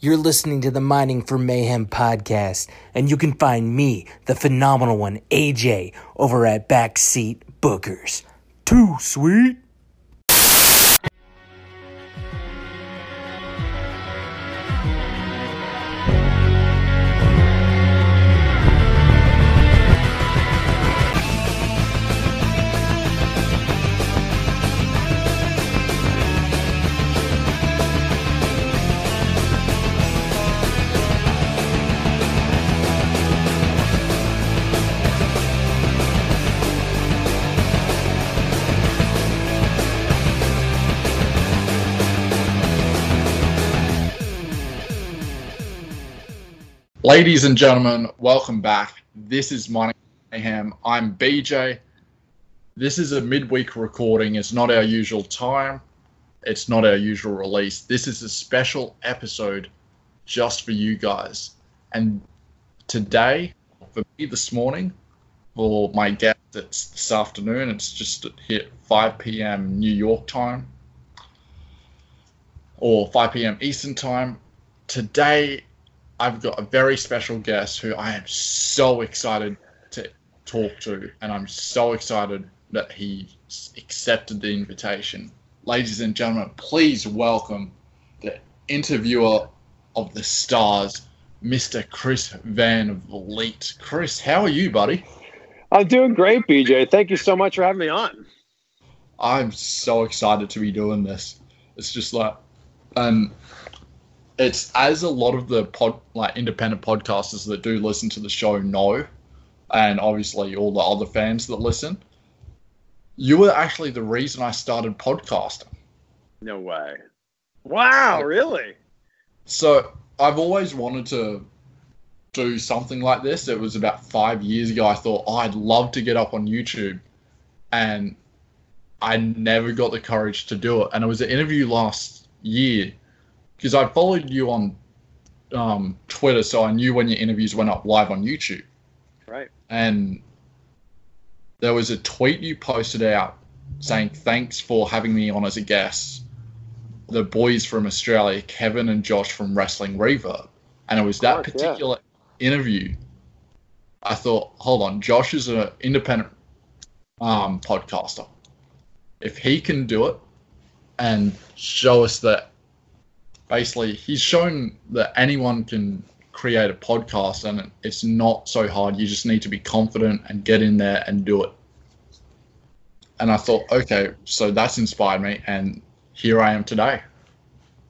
You're listening to the Mining for Mayhem podcast, and you can find me, the phenomenal one, AJ, over at Backseat Bookers. Too sweet. Ladies and gentlemen, welcome back. This is Mayhem. I'm BJ. This is a midweek recording. It's not our usual time. It's not our usual release. This is a special episode just for you guys. And today, for me this morning, for my guest, it's this afternoon. It's just hit 5 p.m. New York time or 5 p.m. Eastern time. Today I've got a very special guest who I am so excited to talk to, and I'm so excited that he accepted the invitation. Ladies and gentlemen, please welcome the interviewer of the stars, Mr. Chris Van Vliet. Chris, how are you, buddy? I'm doing great, BJ. Thank you so much for having me on. I'm so excited to be doing this. It's just like, and it's as a lot of the pod like independent podcasters that do listen to the show know, and obviously all the other fans that listen. You were actually the reason I started podcasting. No way. Wow, really? So I've always wanted to do something like this. It was about five years ago. I thought oh, I'd love to get up on YouTube, and I never got the courage to do it. And it was an interview last year because I followed you on um, Twitter, so I knew when your interviews went up live on YouTube. Right. And there was a tweet you posted out saying thanks for having me on as a guest. The boys from Australia, Kevin and Josh from Wrestling Reverb, and it was that course, particular yeah. interview. I thought, hold on, Josh is an independent um, podcaster. If he can do it and show us that basically he's shown that anyone can create a podcast and it's not so hard. You just need to be confident and get in there and do it. And I thought, okay, so that's inspired me, and here I am today.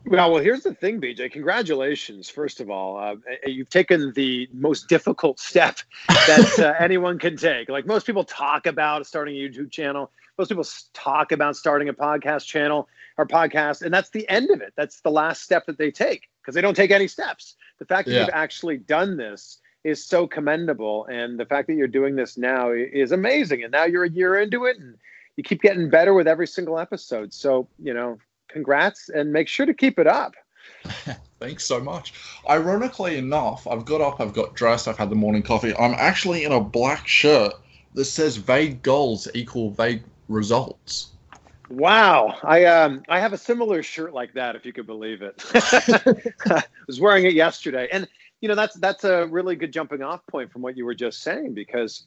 Well, well, here's the thing, BJ. Congratulations, first of all. Uh, you've taken the most difficult step that uh, anyone can take. Like most people talk about starting a YouTube channel, most people talk about starting a podcast channel or podcast, and that's the end of it. That's the last step that they take because they don't take any steps. The fact that yeah. you've actually done this is so commendable, and the fact that you're doing this now is amazing. And now you're a year into it, and you keep getting better with every single episode. So you know, congrats, and make sure to keep it up. Thanks so much. Ironically enough, I've got up, I've got dressed, I've had the morning coffee. I'm actually in a black shirt that says vague goals equal vague results. Wow, I um I have a similar shirt like that, if you could believe it. I was wearing it yesterday, and you know that's that's a really good jumping off point from what you were just saying because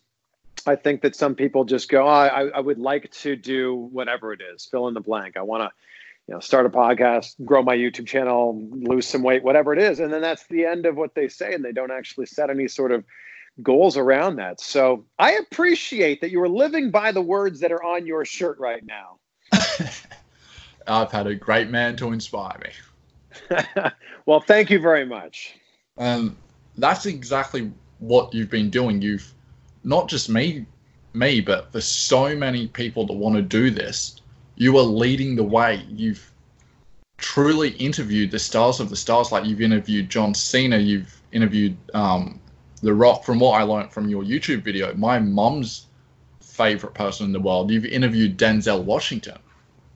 I think that some people just go, oh, I, I would like to do whatever it is, fill in the blank. I want to, you know, start a podcast, grow my YouTube channel, lose some weight, whatever it is, and then that's the end of what they say, and they don't actually set any sort of goals around that. So I appreciate that you are living by the words that are on your shirt right now. I've had a great man to inspire me. well, thank you very much. Um, that's exactly what you've been doing. You've not just me, me, but for so many people that want to do this, you are leading the way. You've truly interviewed the stars of the stars. Like you've interviewed John Cena, you've interviewed um, The Rock. From what I learned from your YouTube video, my mom's favorite person in the world. You've interviewed Denzel Washington.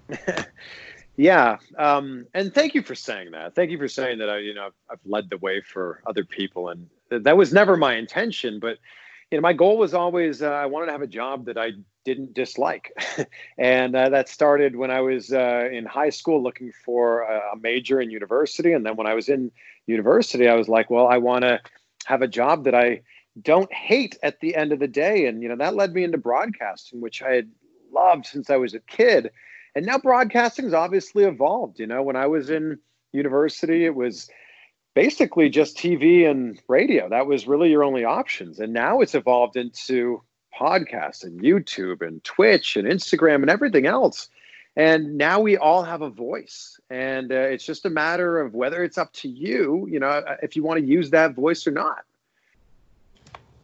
yeah, um, and thank you for saying that. Thank you for saying that. I, you know, I've led the way for other people, and that was never my intention. But you know, my goal was always uh, I wanted to have a job that I didn't dislike, and uh, that started when I was uh, in high school looking for a major in university, and then when I was in university, I was like, well, I want to have a job that I don't hate at the end of the day, and you know that led me into broadcasting, which I had loved since I was a kid, and now broadcasting's obviously evolved. You know, when I was in university, it was basically just TV and radio. That was really your only options. And now it's evolved into podcasts and YouTube and Twitch and Instagram and everything else. And now we all have a voice. And uh, it's just a matter of whether it's up to you, you know, if you want to use that voice or not.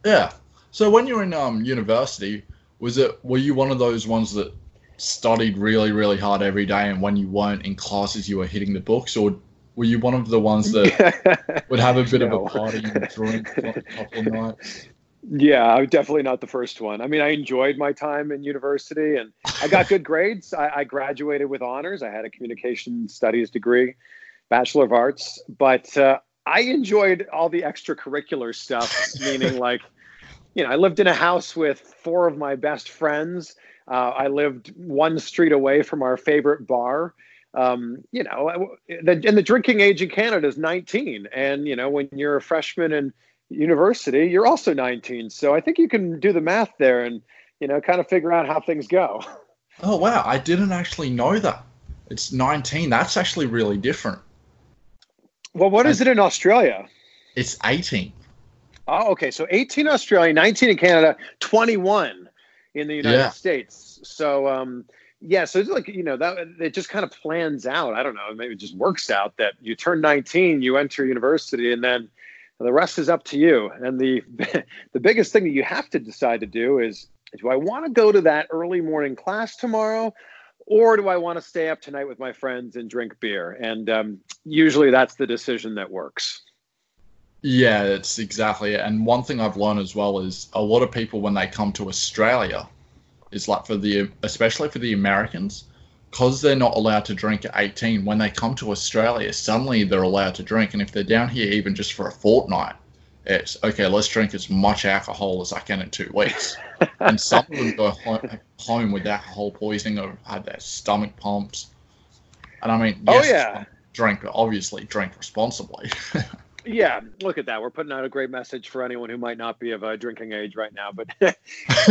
Yeah. So when you were in um, university, was it were you one of those ones that studied really really hard every day and when you weren't in classes you were hitting the books or were you one of the ones that would have a bit no. of a party and drink a couple of nights? Yeah, I'm definitely not the first one. I mean, I enjoyed my time in university and I got good grades. I, I graduated with honors. I had a communication studies degree, Bachelor of Arts, but uh, I enjoyed all the extracurricular stuff, meaning like, you know, I lived in a house with four of my best friends. Uh, I lived one street away from our favorite bar um, you know, and the drinking age in Canada is 19. And, you know, when you're a freshman in university, you're also 19. So I think you can do the math there and, you know, kind of figure out how things go. Oh, wow. I didn't actually know that. It's 19. That's actually really different. Well, what is it in Australia? It's 18. Oh, okay. So 18 Australia, 19 in Canada, 21 in the United yeah. States. So, um, yeah, so it's like you know that it just kind of plans out. I don't know, maybe it just works out that you turn 19, you enter university, and then the rest is up to you. And the the biggest thing that you have to decide to do is do I want to go to that early morning class tomorrow, or do I want to stay up tonight with my friends and drink beer? And um, usually that's the decision that works. Yeah, it's exactly it. And one thing I've learned as well is a lot of people when they come to Australia is like for the especially for the Americans because they're not allowed to drink at 18 when they come to australia suddenly they're allowed to drink and if they're down here even just for a fortnight it's okay let's drink as much alcohol as i can in two weeks and some of them go home with alcohol poisoning or had their stomach pumped. and i mean oh, yes, oh yeah drink obviously drink responsibly yeah, look at that. We're putting out a great message for anyone who might not be of a drinking age right now. But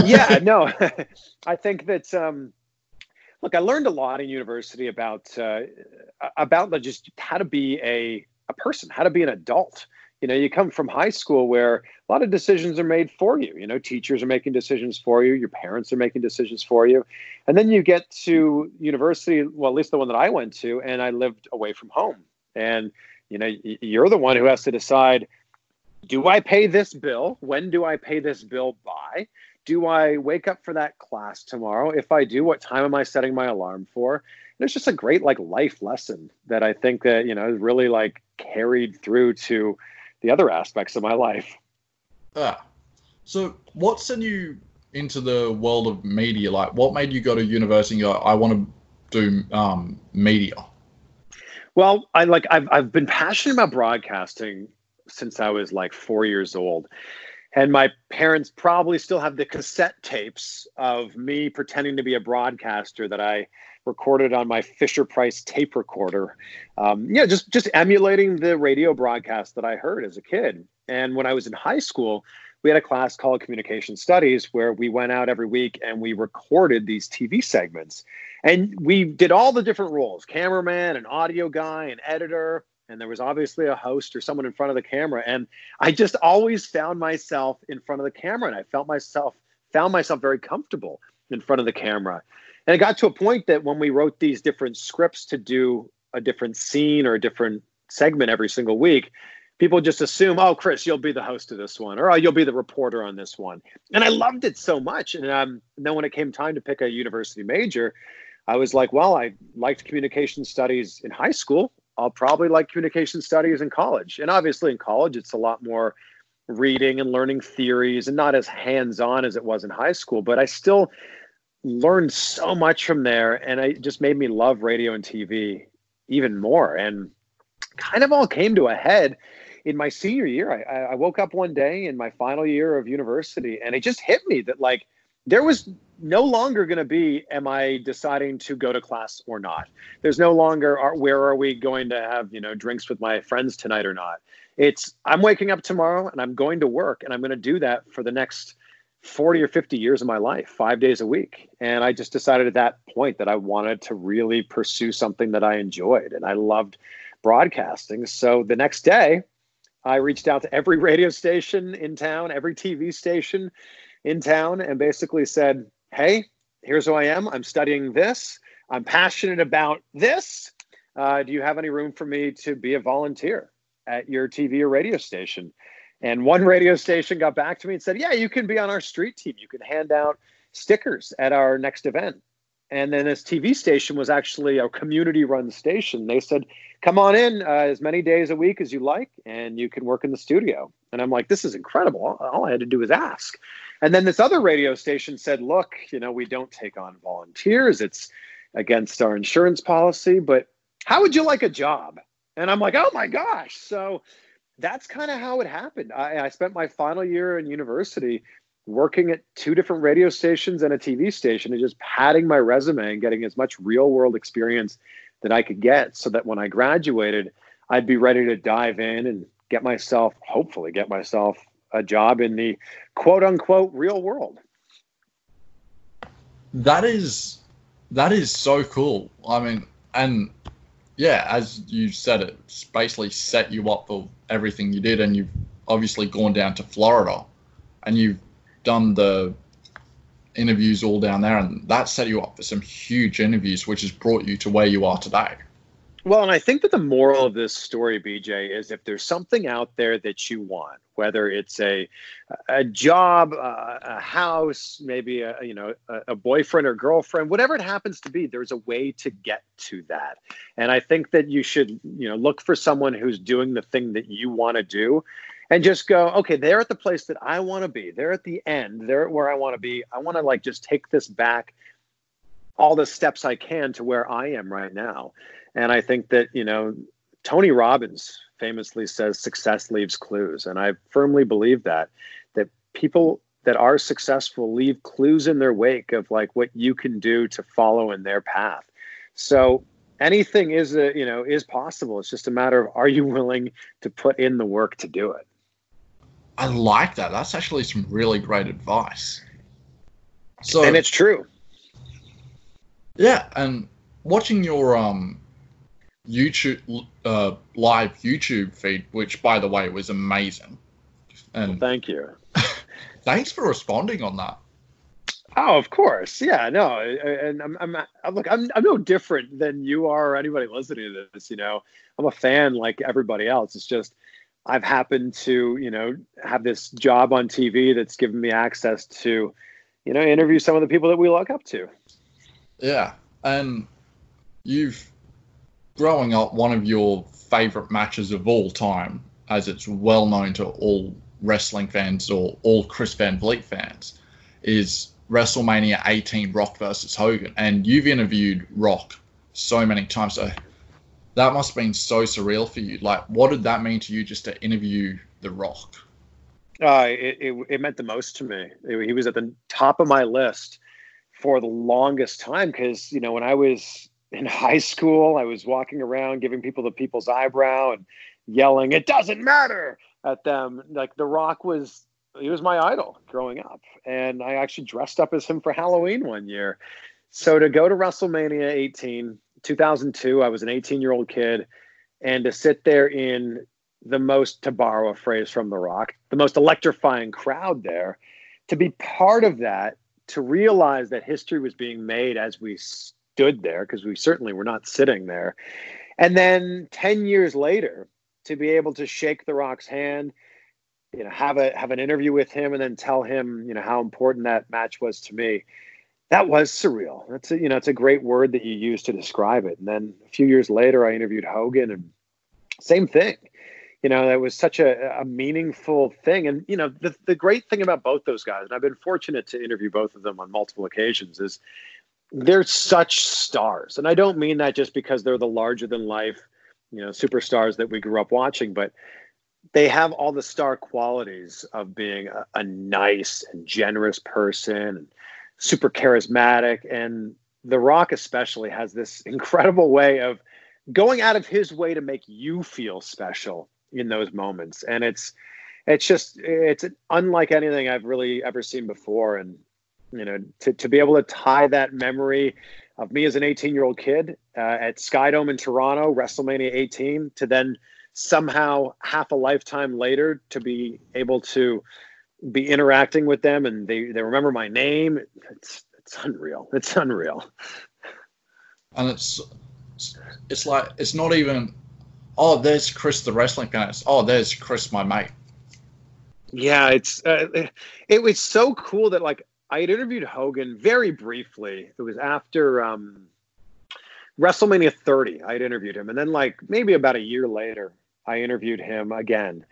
yeah, no, I think that. Um, look, I learned a lot in university about uh, about just how to be a a person, how to be an adult. You know, you come from high school where a lot of decisions are made for you. You know, teachers are making decisions for you, your parents are making decisions for you, and then you get to university. Well, at least the one that I went to, and I lived away from home, and you know, you're the one who has to decide do I pay this bill? When do I pay this bill by? Do I wake up for that class tomorrow? If I do, what time am I setting my alarm for? And it's just a great like life lesson that I think that, you know, is really like carried through to the other aspects of my life. Ah. So what sent you into the world of media? Like what made you go to university and go, I want to do um, media? Well, I like I've I've been passionate about broadcasting since I was like four years old. And my parents probably still have the cassette tapes of me pretending to be a broadcaster that I recorded on my Fisher Price tape recorder. Um, yeah, just just emulating the radio broadcast that I heard as a kid. And when I was in high school, we had a class called Communication Studies where we went out every week and we recorded these TV segments. And we did all the different roles cameraman, and audio guy, and editor, and there was obviously a host or someone in front of the camera. And I just always found myself in front of the camera and I felt myself found myself very comfortable in front of the camera. And it got to a point that when we wrote these different scripts to do a different scene or a different segment every single week, people just assume, oh, Chris, you'll be the host of this one, or oh, you'll be the reporter on this one. And I loved it so much. And, um, and then when it came time to pick a university major, I was like, well, I liked communication studies in high school. I'll probably like communication studies in college. And obviously, in college, it's a lot more reading and learning theories and not as hands on as it was in high school. But I still learned so much from there. And it just made me love radio and TV even more. And kind of all came to a head in my senior year. I, I woke up one day in my final year of university and it just hit me that like there was no longer going to be am i deciding to go to class or not? There's no longer are, where are we going to have you know drinks with my friends tonight or not? It's i'm waking up tomorrow and i'm going to work and i'm going to do that for the next 40 or 50 years of my life five days a week. And i just decided at that point that i wanted to really pursue something that i enjoyed and i loved broadcasting. So the next day i reached out to every radio station in town every tv station in town and basically said hey, here's who I am. I'm studying this. I'm passionate about this. Uh, do you have any room for me to be a volunteer at your TV or radio station? And one radio station got back to me and said, Yeah, you can be on our street team. You can hand out stickers at our next event. And then this TV station was actually a community run station. They said, Come on in uh, as many days a week as you like, and you can work in the studio. And I'm like, This is incredible. All, I had to do was ask. And then this other radio station said, look, you know, we don't take on volunteers. It's against our insurance policy, but how would you like a job? And I'm like, oh my gosh. So that's kind of how it happened. I, I, spent my final year in university working at two different radio stations and a TV station and just padding my resume and getting as much real world experience that I could get so that when I graduated, I'd be ready to dive in and get myself, hopefully, get myself a job in the quote unquote real world. That is that is so cool. I mean, and yeah, as you said, it's basically set you up for everything you did, and you've obviously gone down to Florida, and you've done the interviews all down there, and that set you up for some huge interviews, which has brought you to where you are today. Well, and I think that the moral of this story, BJ, is if there's something out there that you want, whether it's a a job, uh, a house, maybe a you know a, a, boyfriend or girlfriend, whatever it happens to be, there's a way to get to that. And I think that you should you know look for someone who's doing the thing that you want to do, and just go, okay, they're at the place that I want to be. They're at the end. They're where I want to be. I want to like just take this back all the steps I can to where I am right now. And I think that, you know, Tony Robbins famously says success leaves clues. And I firmly believe that, that people that are successful leave clues in their wake of like what you can do to follow in their path. So anything is a, you know, is possible. It's just a matter of are you willing to put in the work to do it? I like that. That's actually some really great advice. So And it's true. Yeah, and watching your um YouTube uh, live YouTube feed, which by the way was amazing. And well, thank you. thanks for responding on that. Oh, of course, yeah, no, and I'm, I'm, I'm look, I'm, I'm no different than you are or anybody listening to this. You know, I'm a fan like everybody else. It's just I've happened to, you know, have this job on TV that's given me access to, you know, interview some of the people that we look up to. Yeah, and you've growing up, one of your favorite matches of all time, as it's well known to all wrestling fans or all Chris Van Vliet fans, is WrestleMania 18 Rock versus Hogan. And you've interviewed Rock so many times. So that must have been so surreal for you. Like, what did that mean to you just to interview The Rock? Uh, it, it, it meant the most to me. It, he was at the top of my list for the longest time because, you know, when I was in high school, I was walking around giving people the people's eyebrow and yelling, "It doesn't matter!" at them. Like The Rock was, he was my idol growing up, and I actually dressed up as him for Halloween one year. So to go to WrestleMania 18, 2002, I was an 18 year old kid, and to sit there in the most, to borrow a phrase from The Rock, the most electrifying crowd there, to be part of that, to realize that history was being made as we stood there because we certainly were not sitting there. And then 10 years later, to be able to shake the rock's hand, you know, have a have an interview with him and then tell him, you know, how important that match was to me. That was surreal. That's a, you know, it's a great word that you use to describe it. And then a few years later, I interviewed Hogan, and same thing. You know, that was such a, a meaningful thing. And you know, the the great thing about both those guys, and I've been fortunate to interview both of them on multiple occasions, is they're such stars. And I don't mean that just because they're the larger than life you know superstars that we grew up watching, but they have all the star qualities of being a, a nice and generous person and super charismatic. And the rock especially has this incredible way of going out of his way to make you feel special in those moments. And it's it's just it's unlike anything i've really ever seen before. And you know to, to be able to tie that memory of me as an 18 year old kid uh, at skydome in toronto wrestlemania 18 to then somehow half a lifetime later to be able to be interacting with them and they, they remember my name it's it's unreal. It's unreal. And it's it's like it's not even oh there's chris the wrestling guy. it's oh there's chris my mate. Yeah it's uh, it was so cool that like i had interviewed hogan very briefly it was after um wrestlemania 30 i had interviewed him and then like maybe about a year later I interviewed him again.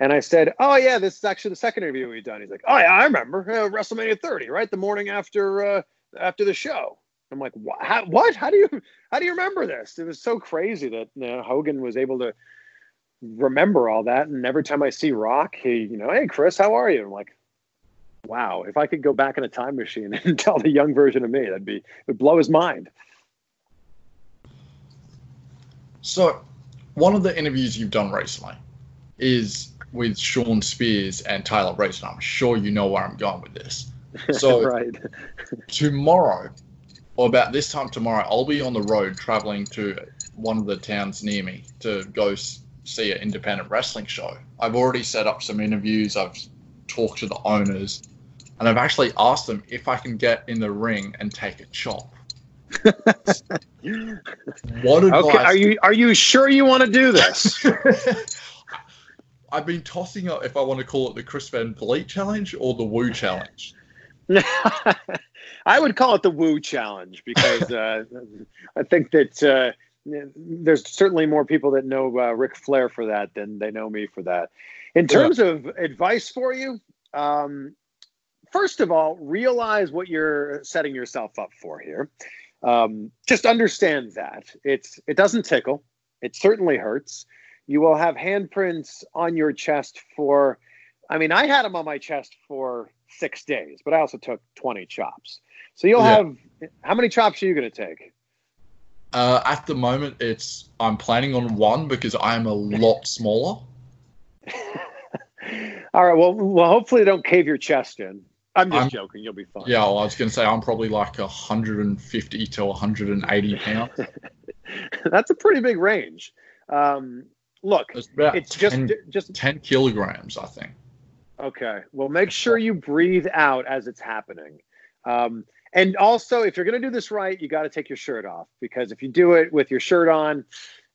And I said, "Oh yeah, this is actually the second interview we've done." He's like, "Oh yeah, I remember uh, WrestleMania 30, right? The morning after uh, after the show." I'm like, what? How, what? How do you how do you remember this? It was so crazy that you know, Hogan was able to remember all that. And every time I see Rock, he, you know, hey Chris, how are you? I'm like, wow, if I could go back in a time machine and tell the young version of me, that'd be it would blow his mind. So one of the interviews you've done recently is with Shawn Spears and Tyler Breeze, and I'm sure you know where I'm going with this. So right. tomorrow, or about this time tomorrow, I'll be on the road traveling to one of the towns near me to go see an independent wrestling show. I've already set up some interviews. I've talked to the owners, and I've actually asked them if I can get in the ring and take a chop what advice? Okay, are you are you sure you want to do this? I've been tossing up if I want to call it the Chris Van Vliet challenge or the Woo challenge. I would call it the Woo challenge because uh, I think that uh, there's certainly more people that know uh, Ric Flair for that than they know me for that. In terms yeah. of advice for you, um, first of all, realize what you're setting yourself up for here. Um, just understand that it's it doesn't tickle. It certainly hurts. You will have handprints on your chest for. I mean, I had them on my chest for six days, but I also took 20 chops. So you'll yeah. have how many chops are you going to take? Uh, at the moment, it's I'm planning on one because I am a lot smaller. All right. Well, well, hopefully don't cave your chest in. I'm just I'm, joking. You'll be fine. Yeah, well, I was going to say I'm probably like 150 to 180 pounds. That's a pretty big range. Um, look, it's, it's 10, just just 10 kilograms, I think. Okay. Well, make sure you breathe out as it's happening. Um, and also, if you're going to do this right, you got to take your shirt off because if you do it with your shirt on,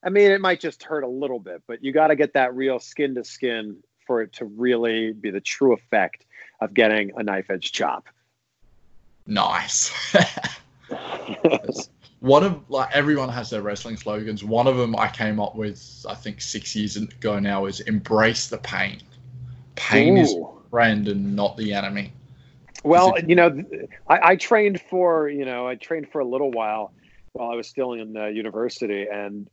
I mean, it might just hurt a little bit, but you got to get that real skin to skin for it to really be the true effect of getting a knife edge chop. Nice. one of like everyone has their wrestling slogans. One of them I came up with, I think six years ago now, is "Embrace the pain." Pain Ooh. is friend and not the enemy. Well, it, you know, I, I, trained for you know I trained for a little while while I was still in uh, university, and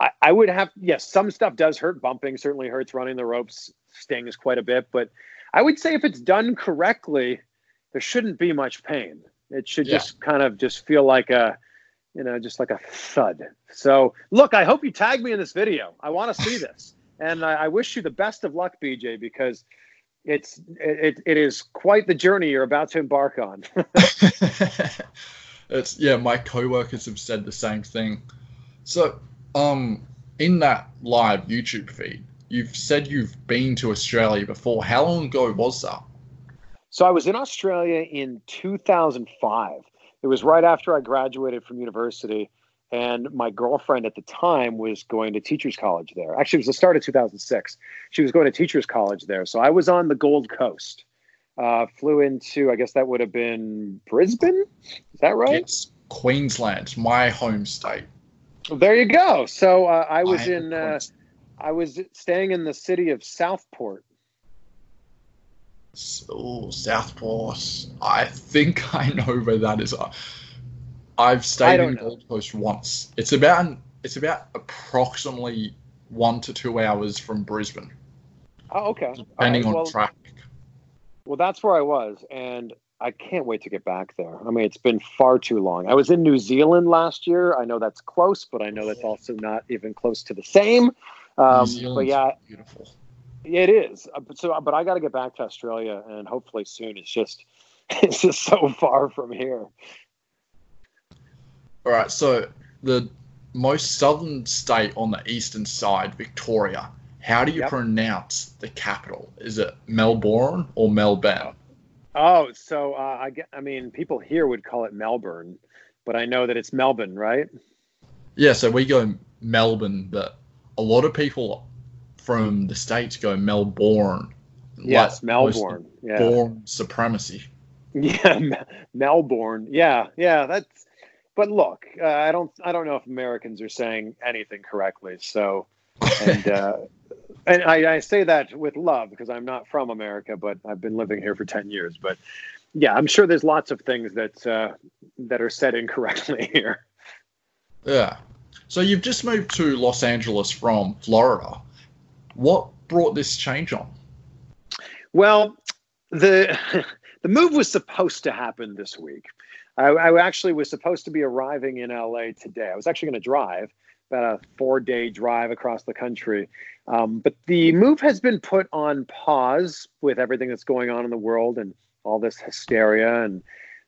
I, I would have yes, some stuff does hurt. Bumping certainly hurts. Running the ropes stings quite a bit, but I would say if it's done correctly, there shouldn't be much pain. It should yeah. just kind of just feel like a, you know, just like a thud. So look, I hope you tag me in this video. I want to see this, and I, I, wish you the best of luck, BJ, because it's it, it is quite the journey you're about to embark on. it's yeah, my coworkers have said the same thing. So, um, in that live YouTube feed, You've said you've been to Australia before. How long ago was that? So I was in Australia in 2005. It was right after I graduated from university, and my girlfriend at the time was going to teachers college there. Actually, it was the start of 2006. She was going to teachers college there. So I was on the Gold Coast. Uh, flew into, I guess that would have been Brisbane. Is that right? It's Queensland, my home state. there you go. So uh, I was I in. Uh, I was staying in the city of Southport. Oh, Southport. I think I know where that is. I've stayed in know. Gold Coast once. It's about an it's about approximately one to two hours from Brisbane, Oh, okay. depending right, on well, traffic. Well, that's where I was, and I can't wait to get back there. I mean, it's been far too long. I was in New Zealand last year. I know that's close, but I know that's also not even close to the same. Um, but yeah, beautiful. it is. Uh, but So, but I got to get back to Australia, and hopefully soon. It's just, it's just so far from here. All right, so the most southern state on the eastern side, Victoria. How do you Yep. pronounce the capital? Is it Melbourne or Melbourne? Oh, so uh, I get. I mean, people here would call it Melbourne, but I know that it's Melbourne, right? Yeah, so we go Melbourne, but a lot of people from the states go Melbourne. Yes, like Melbourne. Yeah. Bourne supremacy. Yeah, Melbourne. Yeah, yeah. That's. But look, uh, I don't. I don't know if Americans are saying anything correctly. So, and uh, and I, I say that with love because I'm not from America, but I've been living here for ten years. But yeah, I'm sure there's lots of things that uh, that are said incorrectly here. Yeah. So you've just moved to Los Angeles from Florida. What brought this change on? Well, the the move was supposed to happen this week. I, I actually was supposed to be arriving in LA today. I was actually going to drive about a four day drive across the country, um, but the move has been put on pause with everything that's going on in the world and all this hysteria and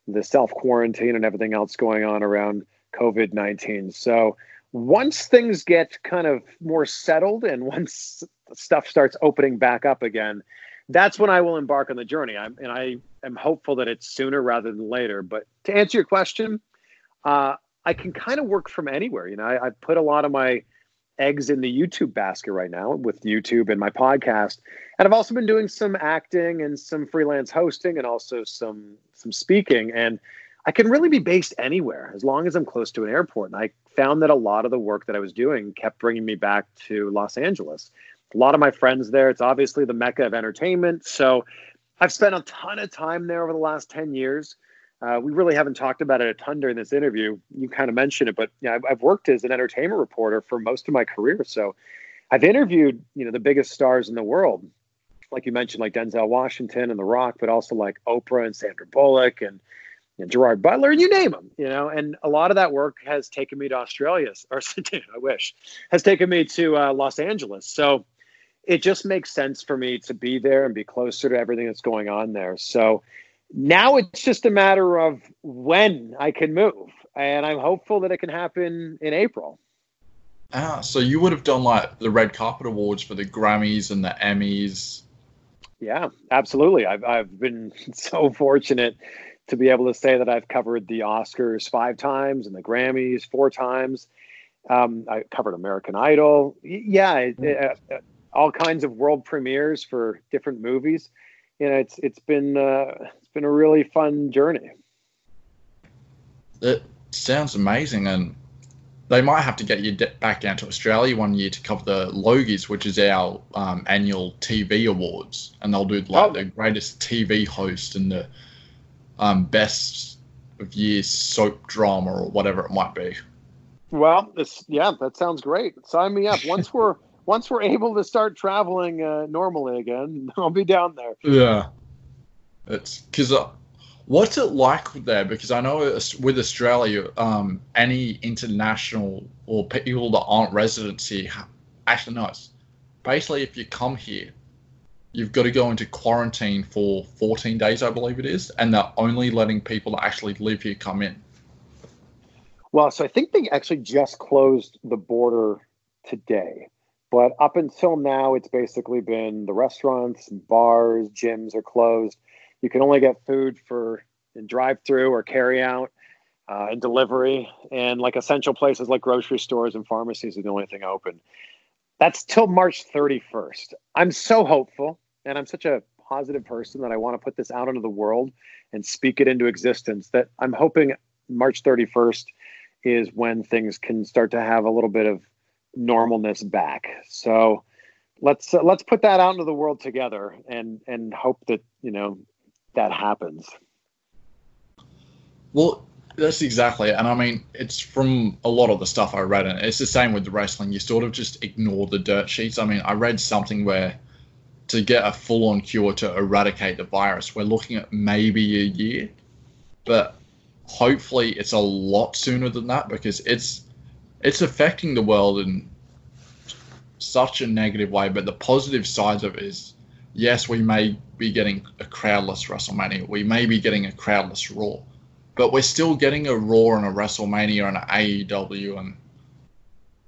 the self quarantine and everything else going on around COVID nineteen. So once things get kind of more settled and once stuff starts opening back up again, that's when I will embark on the journey. I'm, and I am hopeful that it's sooner rather than later. But to answer your question, uh, I can kind of work from anywhere. You know, I, I put a lot of my eggs in the YouTube basket right now with YouTube and my podcast, and I've also been doing some acting and some freelance hosting and also some some speaking. And I can really be based anywhere as long as I'm close to an airport. And I found that a lot of the work that I was doing kept bringing me back to Los Angeles. A lot of my friends there. It's obviously the mecca of entertainment. So I've spent a ton of time there over the last 10 years. Uh, we really haven't talked about it a ton during this interview. You kind of mentioned it, but know, I've, I've worked as an entertainment reporter for most of my career. So I've interviewed, you know, the biggest stars in the world, like you mentioned, like Denzel Washington and The Rock, but also like Oprah and Sandra Bullock and, and Gerard Butler, you name them, you know. And a lot of that work has taken me to Australia, or I wish, has taken me to uh, Los Angeles. So it just makes sense for me to be there and be closer to everything that's going on there. So now it's just a matter of when I can move, and I'm hopeful that it can happen in April. Ah, so you would have done like the red carpet awards for the Grammys and the Emmys. Yeah, absolutely. I've I've been so fortunate to be able to say that I've covered the Oscars five times and the Grammys four times. Um, I covered American Idol. Yeah, it, it, uh, all kinds of world premieres for different movies. You know, it's it's been uh, it's been a really fun journey. It sounds amazing, and they might have to get you back down to Australia one year to cover the Logies, which is our um, annual TV awards, and they'll do like Oh. the greatest TV host and the um, best of years soap drama or whatever it might be. Well, this yeah, that sounds great. Sign me up. Once we're once we're able to start traveling uh, normally again, I'll be down there. Yeah, it's because uh, what's it like there? Because I know with Australia, um, any international or people that aren't residents here, actually no, it's basically if you come here, you've got to go into quarantine for 14 days, I believe it is, and they're only letting people that actually live here come in. Well, so I think they actually just closed the border today. But up until now, it's basically been the restaurants, bars, gyms are closed. You can only get food for in drive through or carry out uh, and delivery. And like essential places like grocery stores and pharmacies are the only thing open. That's till March 31st. I'm so hopeful and I'm such a positive person that I want to put this out into the world and speak it into existence that I'm hoping March 31st is when things can start to have a little bit of normalness back. So let's uh, let's put that out into the world together and and hope that you know that happens. Well, That's exactly it. And I mean, it's from a lot of the stuff I read, and it's the same with the wrestling. You sort of just ignore the dirt sheets. I mean, I read something where to get a full on cure to eradicate the virus, we're looking at maybe a year. But hopefully it's a lot sooner than that because it's it's affecting the world in such a negative way. But the positive sides of it is yes, we may be getting a crowdless WrestleMania. We may be getting a crowdless Raw but we're still getting a Raw and a WrestleMania and an AEW, and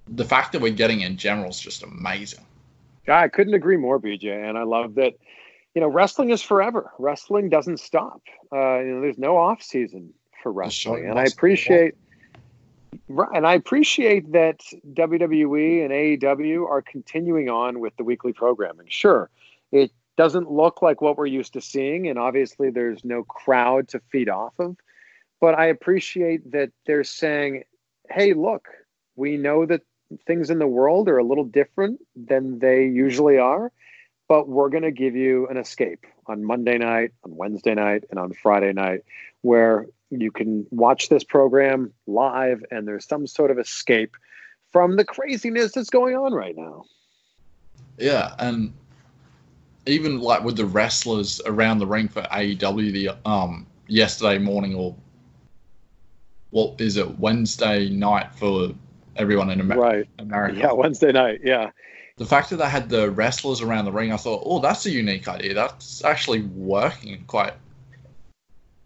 the fact that we're getting in general is just amazing. Yeah, I couldn't agree more, BJ, and I love that. You know, wrestling is forever. Wrestling doesn't stop. Uh, you know, there's no off season for wrestling, and I appreciate. Right, and I appreciate that WWE and AEW are continuing on with the weekly programming. Sure, it doesn't look like what we're used to seeing, and obviously there's no crowd to feed off of but I appreciate that they're saying, hey, look, we know that things in the world are a little different than they usually are, but we're going to give you an escape on Monday night, on Wednesday night, and on Friday night, where you can watch this program live and there's some sort of escape from the craziness that's going on right now. Yeah, and even like with the wrestlers around the ring for AEW the um yesterday morning or what is it Wednesday night for everyone in Amer- right. America. Yeah, Wednesday night. Yeah. The fact that they had the wrestlers around the ring, I thought, oh, that's a unique idea. That's actually working quite.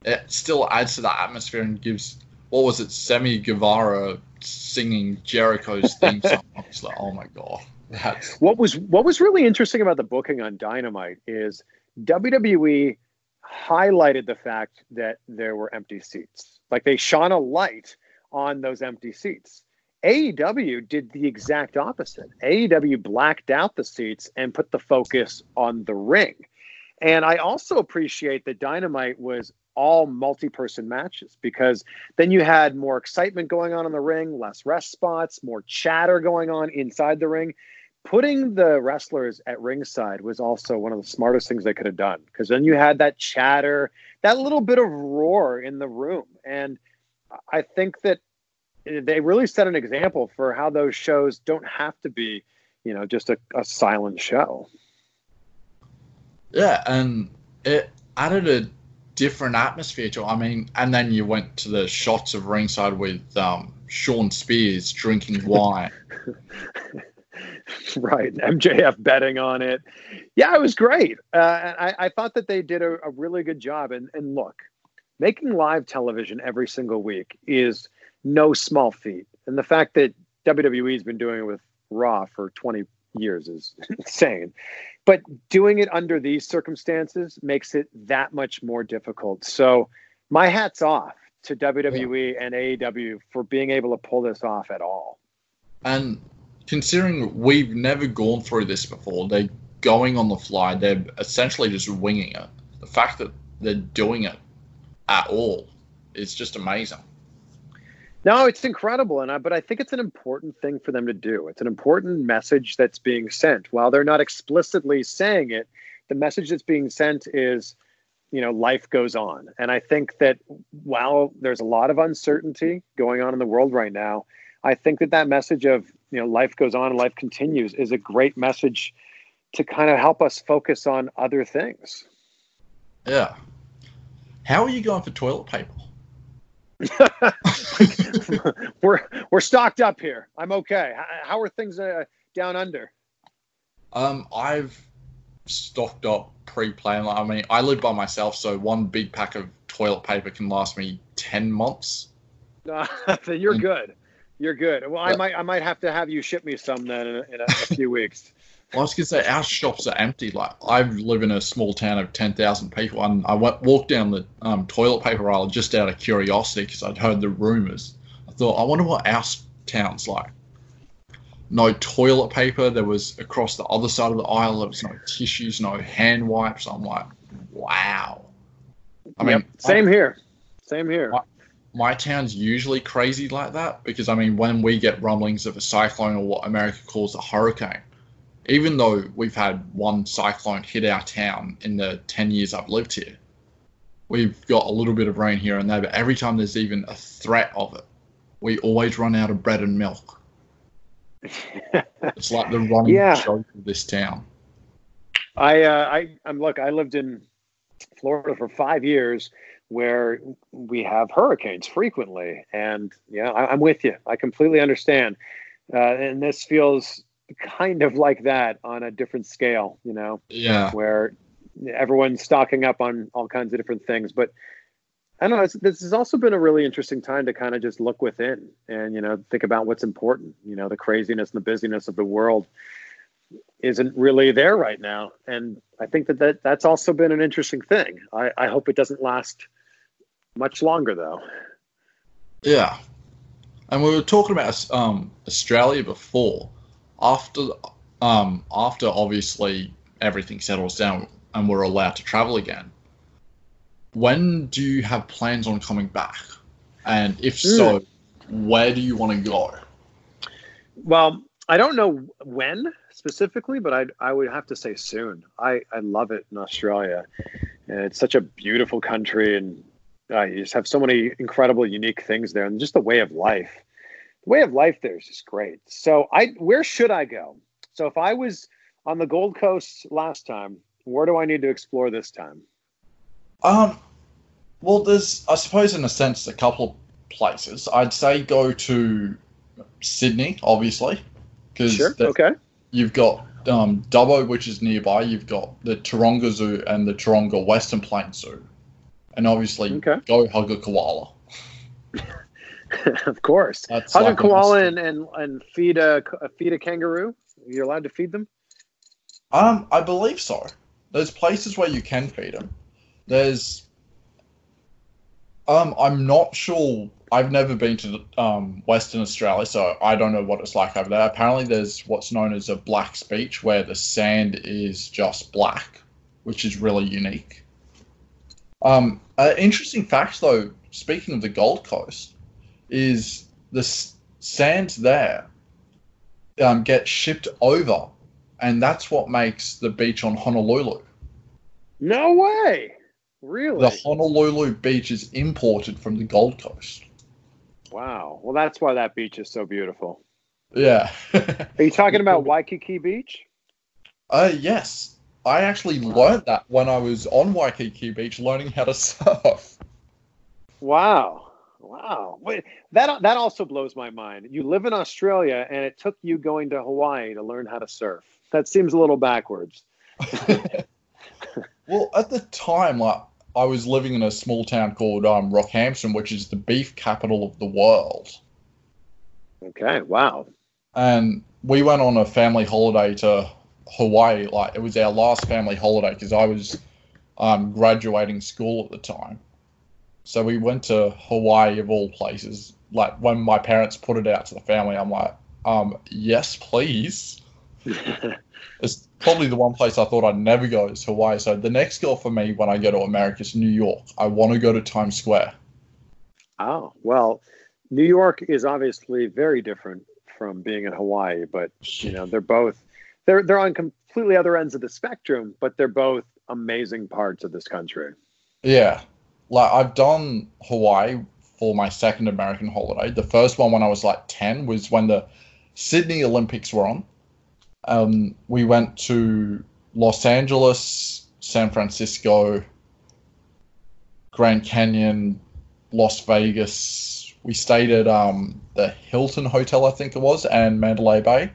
It still adds to the atmosphere and gives. What was it? Sammy Guevara singing Jericho's theme song. I was like, oh my god. That's... What was what was really interesting about the booking on Dynamite is WWE highlighted the fact that there were empty seats. Like they shone a light on those empty seats. AEW did the exact opposite. AEW blacked out the seats and put the focus on the ring. And I also appreciate that Dynamite was all multi person matches because then you had more excitement going on in the ring, less rest spots, more chatter going on inside the ring. Putting the wrestlers at ringside was also one of the smartest things they could have done because then you had that chatter that little bit of roar in the room. And I think that they really set an example for how those shows don't have to be, you know, just a, a silent show. Yeah, and it added a different atmosphere to it. I mean, and then you went to the shots of ringside with um, Shawn Spears drinking wine. right. MJF betting on it. Yeah, it was great. Uh, I, I, thought that they did a, a, really good job. And, and look, making live television every single week is no small feat. And the fact that WWE has been doing it with Raw for 20 years is insane. But doing it under these circumstances makes it that much more difficult. So my hat's off to WWE yeah. and AEW for being able to pull this off at all. And considering we've never gone through this before, they're going on the fly. They're essentially just winging it. The fact that they're doing it at all is just amazing. No, it's incredible, and I, but I think it's an important thing for them to do. It's an important message that's being sent. While they're not explicitly saying it, the message that's being sent is, you know, life goes on. And I think that while there's a lot of uncertainty going on in the world right now, I think that that message of you know life goes on and life continues is a great message to kind of help us focus on other things. Yeah. How are you going for toilet paper? we're we're stocked up here. I'm okay. How, are things uh, down under? Um, I've stocked up pre-planned. I mean, I live by myself, so one big pack of toilet paper can last me ten months. Uh, you're and, good. You're good. Well, I might I might have to have you ship me some then in a, in a, a few weeks. Well, I was gonna say our shops are empty. Like I live in a small town of ten thousand people, and I went walked down the um, toilet paper aisle just out of curiosity because I'd heard the rumors. I thought, I wonder what our town's like. No toilet paper. There was across the other side of the aisle. There was no tissues, no hand wipes. I'm like, wow. I mean, yep. same I, here. Same here. I, my town's usually crazy like that because I mean when we get rumblings of a cyclone or what America calls a hurricane, even though we've had one cyclone hit our town in the ten years I've lived here, we've got a little bit of rain here and there, but every time there's even a threat of it, we always run out of bread and milk. it's like the running Yeah. joke of this town. I, uh, I, I'm look. I lived in Florida for five years, where we have hurricanes frequently, and yeah, I, I'm with you. I completely understand, uh, and this feels kind of like that on a different scale. You know, Yeah, where everyone's stocking up on all kinds of different things. But I don't know. This has also been a really interesting time to kind of just look within and you know think about what's important. You know, the craziness and the busyness of the world isn't really there right now, and I think that, that that's also been an interesting thing. I, I hope it doesn't last much longer, though. yeah. And we were talking about um, Australia before. After, um, after obviously everything settles down and we're allowed to travel again. When do you have plans on coming back? And if so, where do you want to go? Well, I don't know when specifically, but I I would have to say soon. I I love it in Australia. And it's such a beautiful country, and uh, you just have so many incredible, unique things there, and just the way of life. The way of life there is just great. So I where should I go? So if I was on the Gold Coast last time, where do I need to explore this time? Um, well, there's, I suppose, in a sense, a couple of places. I'd say go to Sydney, obviously, because Sure. Okay. you've got um, Dubbo, which is nearby. You've got the Taronga Zoo and the Taronga Western Plains Zoo, and obviously Okay. go hug a koala. of course. That's Hug a like a koala and, and and feed a feed a kangaroo. You're allowed to feed them. Um, I believe so. There's places where you can feed them. There's, um, I'm not sure. I've never been to um, Western Australia, so I don't know what it's like over there. Apparently, there's what's known as a black beach, where the sand is just black, which is really unique. Um, an interesting fact, though, speaking of the Gold Coast, is the s- sands there um, get shipped over and that's what makes the beach on Honolulu. No way. Really? The Honolulu beach is imported from the Gold Coast. Wow. Well, that's why that beach is so beautiful. Yeah. Are you talking about Waikiki Beach? uh, yes. I actually learned that when I was on Waikiki Beach learning how to surf. Wow. Wow. Wait, that that also blows my mind. You live in Australia and it took you going to Hawaii to learn how to surf. That seems a little backwards. well, at the time, like I was living in a small town called um, Rockhampton, which is the beef capital of the world. Okay. Wow. and we went on a family holiday to Hawaii. Like it was our last family holiday because I was um, graduating school at the time. So we went to Hawaii of all places. Like when my parents put it out to the family, I'm like, um, yes, please. It's probably the one place I thought I'd never go is Hawaii. So the next goal for me when I go to America is New York. I want to go to Times Square. Oh, well, New York is obviously very different from being in Hawaii, but you know, they're both they're they're on completely other ends of the spectrum, but they're both amazing parts of this country. Yeah. Like I've done Hawaii for my second American holiday. The first one when I was like 10 was when the Sydney Olympics were on. Um, we went to Los Angeles, San Francisco, Grand Canyon, Las Vegas. We stayed at um, the Hilton Hotel, I think it was, and Mandalay Bay.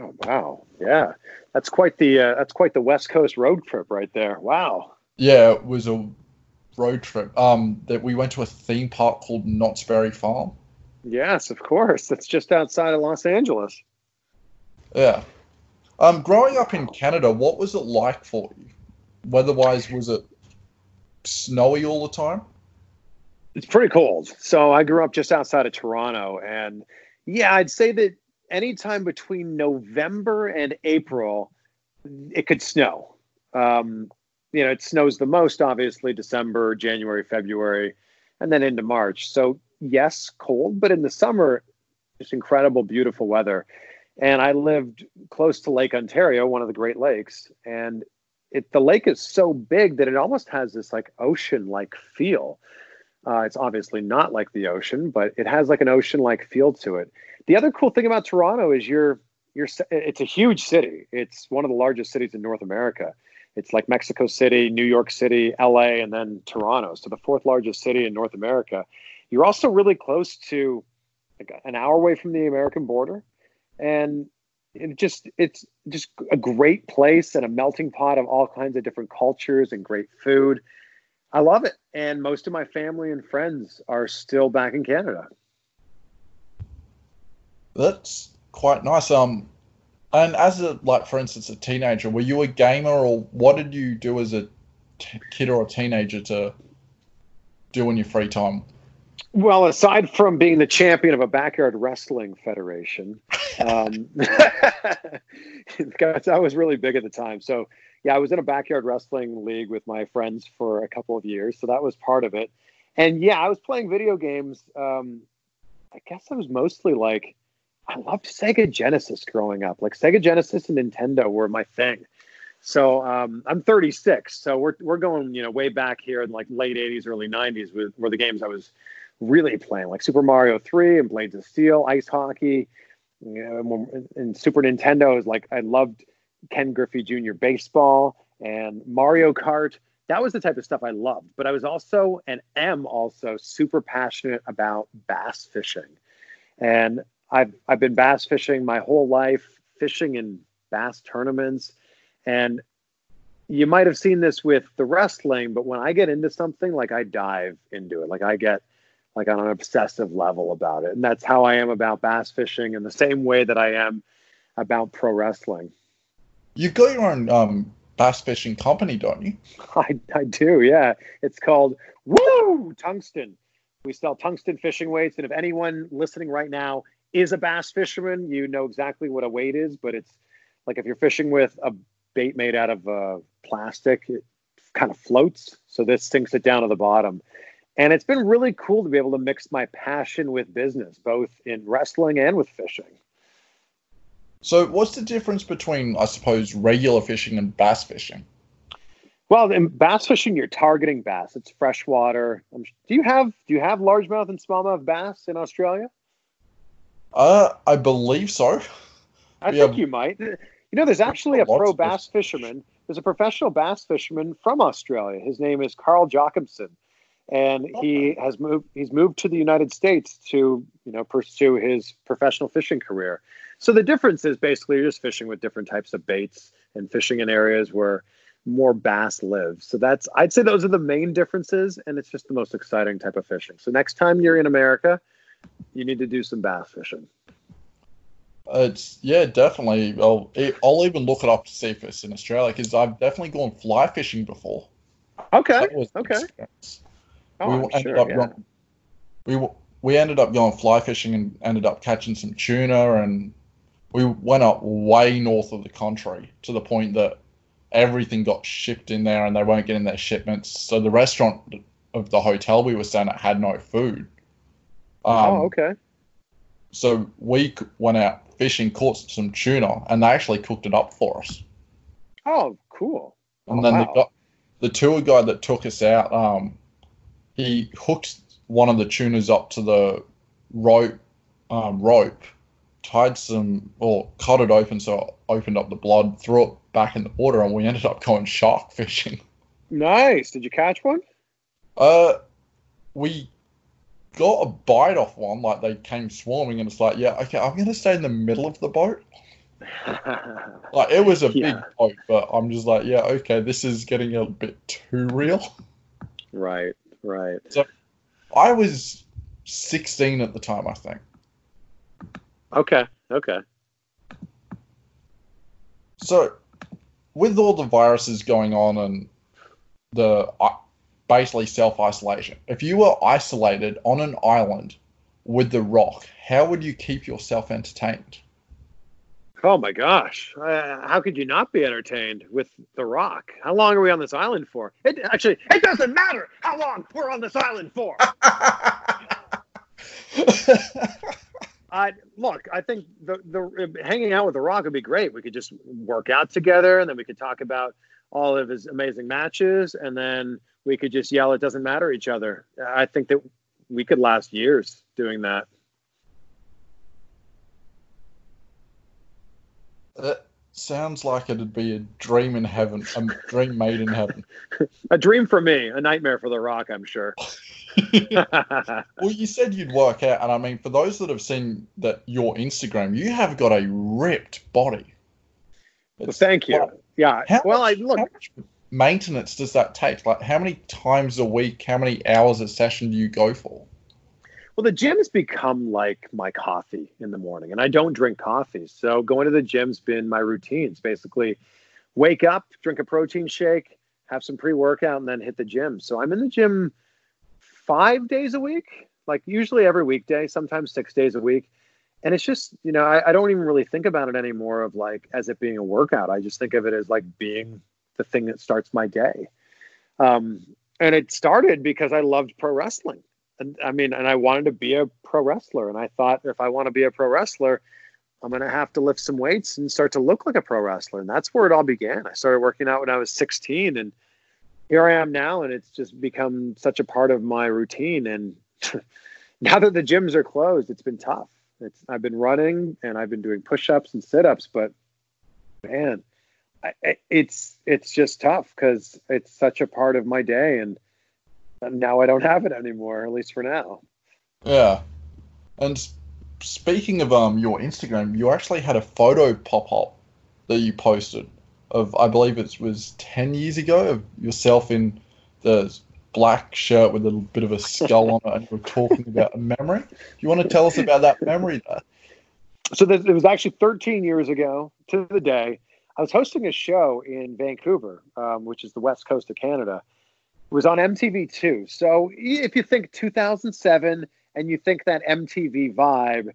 Oh wow. Yeah. That's quite the uh, that's quite the West Coast road trip right there. Wow. Yeah, it was a road trip. Um, that we went to a theme park called Knott's Berry Farm. Yes, of course. That's just outside of Los Angeles. Yeah. Um, growing up in Canada, what was it like for you? Weather-wise, was it snowy all the time? It's pretty cold. So I grew up just outside of Toronto, and yeah, I'd say that anytime between November and April, it could snow. Um, you know, it snows the most, obviously, December, January, February, and then into March. So yes, cold, but in the summer, it's incredible, beautiful weather. And I lived close to Lake Ontario, one of the Great Lakes, and it the lake is so big that it almost has this like ocean like feel. Uh, it's obviously not like the ocean, but it has like an ocean like feel to it. The other cool thing about Toronto is you're you're it's a huge city. It's one of the largest cities in North America. It's like Mexico City, New York City, LA, and then Toronto. So the fourth largest city in North America. You're also really close to like an hour away from the American border, and it just it's just a great place and a melting pot of all kinds of different cultures and great food. I love it, and most of my family and friends are still back in Canada. That's quite nice. Um, and as a like, for instance, a teenager, were you a gamer, or what did you do as a t- kid or a teenager to do in your free time? Well, aside from being the champion of a backyard wrestling federation, um, I was really big at the time. So, yeah, I was in a backyard wrestling league with my friends for a couple of years. So that was part of it. And yeah, I was playing video games. Um, I guess I was mostly like, I loved Sega Genesis growing up. Like Sega Genesis and Nintendo were my thing. So um, I'm 36. So we're, we're going, you know, way back here in like late 80s, early 90s with, were the games I was really playing, like Super Mario 3 and Blades of Steel, ice hockey. You know, and Super Nintendo is like I loved Ken Griffey Jr. baseball and Mario Kart. That was the type of stuff I loved. But I was also and am also super passionate about bass fishing. And I've I've been bass fishing my whole life, fishing in bass tournaments. And you might have seen this with the wrestling, but when I get into something, like I dive into it. Like I get like on an obsessive level about it. And that's how I am about bass fishing in the same way that I am about pro wrestling. You've got your own um, bass fishing company, don't you? I, I do, yeah. It's called Woo Tungsten. We sell tungsten fishing weights. And if anyone listening right now is a bass fisherman, you know exactly what a weight is. But it's like if you're fishing with a bait made out of uh, plastic, it kind of floats. So this sinks it down to the bottom. And it's been really cool to be able to mix my passion with business, both in wrestling and with fishing. So, what's the difference between, I suppose, regular fishing and bass fishing? Well, in bass fishing, you're targeting bass. It's freshwater. Um, do you have do you have largemouth and smallmouth bass in Australia? Uh, I believe so. I we think have, you might. You know, there's actually a pro bass fisherman. There's a professional bass fisherman from Australia. His name is Carl Jocumsen and he has moved he's moved to the United States to you know pursue his professional fishing career. So the difference is basically you're just fishing with different types of baits and fishing in areas where more bass live. So that's I'd say those are the main differences and it's just the most exciting type of fishing. So next time you're in America, you need to do some bass fishing. it's yeah, definitely. I'll I'll even look it up to see if it's in Australia because I've definitely gone fly fishing before. Okay. Okay. Experience. Oh, we ended sure, up yeah. going, we we ended up going fly fishing and ended up catching some tuna and we went up way north of the country to the point that everything got shipped in there and they weren't getting their shipments. So the restaurant of the hotel we were staying at had no food. Oh, um, oh, okay. So we went out fishing, caught some tuna, and they actually cooked it up for us. Oh, cool! And oh, then wow. the, the tour guide that took us out, um, he hooked one of the tuners up to the rope, um, rope, tied some or cut it open so it opened up the blood, threw it back in the water, and we ended up going shark fishing. Nice. Did you catch one? Uh, we got a bite off one. Like they came swarming, and it's like, yeah, okay, I'm gonna stay in the middle of the boat. like it was a yeah. big boat, but I'm just like, yeah, okay, this is getting a bit too real. Right. Right. So I was 16 at the time, I think. Okay. Okay. So, with all the viruses going on and the uh, basically self isolation, if you were isolated on an island with the rock, how would you keep yourself entertained? Oh my gosh. Uh, how could you not be entertained with The Rock? How long are we on this island for? It actually it doesn't matter how long we're on this island for. I look. I think the the hanging out with The Rock would be great. We could just work out together, and then we could talk about all of his amazing matches, and then we could just yell "It doesn't matter" each other. I think that we could last years doing that. That sounds like it'd be a dream in heaven, a dream made in heaven. a dream for me, a nightmare for The Rock, I'm sure. well, you said you'd work out, and I mean, for those that have seen that your Instagram, you have got a ripped body. Well, thank you. yeah. How well, much, I look. maintenance does that take? Like, how many times a week, how many hours a session do you go for? Well, the gym's become like my coffee in the morning, and I don't drink coffee. So going to the gym's been my routine. It's basically wake up, drink a protein shake, have some pre workout, and then hit the gym. So I'm in the gym five days a week, like usually every weekday, sometimes six days a week. And it's just, you know, I, I don't even really think about it anymore of like as it being a workout. I just think of it as like being the thing that starts my day. Um, and it started because I loved pro wrestling. And I mean, and I wanted to be a pro wrestler. And I thought if I want to be a pro wrestler, I'm going to have to lift some weights and start to look like a pro wrestler. And that's where it all began. I started working out when I was 16 and here I am now. And it's just become such a part of my routine. And now that the gyms are closed, it's been tough. It's, I've been running and I've been doing push-ups and sit-ups, but man, I, it's, it's just tough because it's such a part of my day. And, now I don't have it anymore, at least for now. Yeah. And speaking of um your Instagram, you actually had a photo pop up that you posted of I believe it was ten years ago of yourself in the black shirt with a little bit of a skull on it, and you were talking about a memory. Do you want to tell us about that memory there? So this, it was actually 13 years ago to the day. I was hosting a show in Vancouver, um, which is the west coast of Canada, was on MTV2. So if you think 2007 and you think that MTV vibe,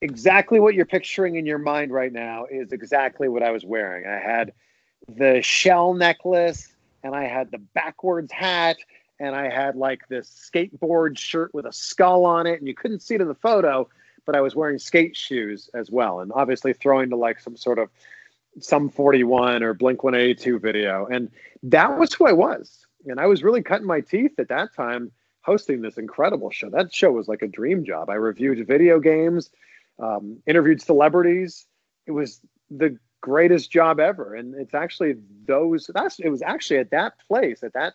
exactly what you're picturing in your mind right now is exactly what I was wearing. I had the shell necklace and I had the backwards hat and I had like this skateboard shirt with a skull on it and you couldn't see it in the photo, but I was wearing skate shoes as well and obviously throwing to like some sort of Sum 41 or Blink 182 video. And that was who I was and I was really cutting my teeth at that time hosting this incredible show. That show was like a dream job. I reviewed video games, um, interviewed celebrities. It was the greatest job ever, and it's actually those. That's it was actually at that place at that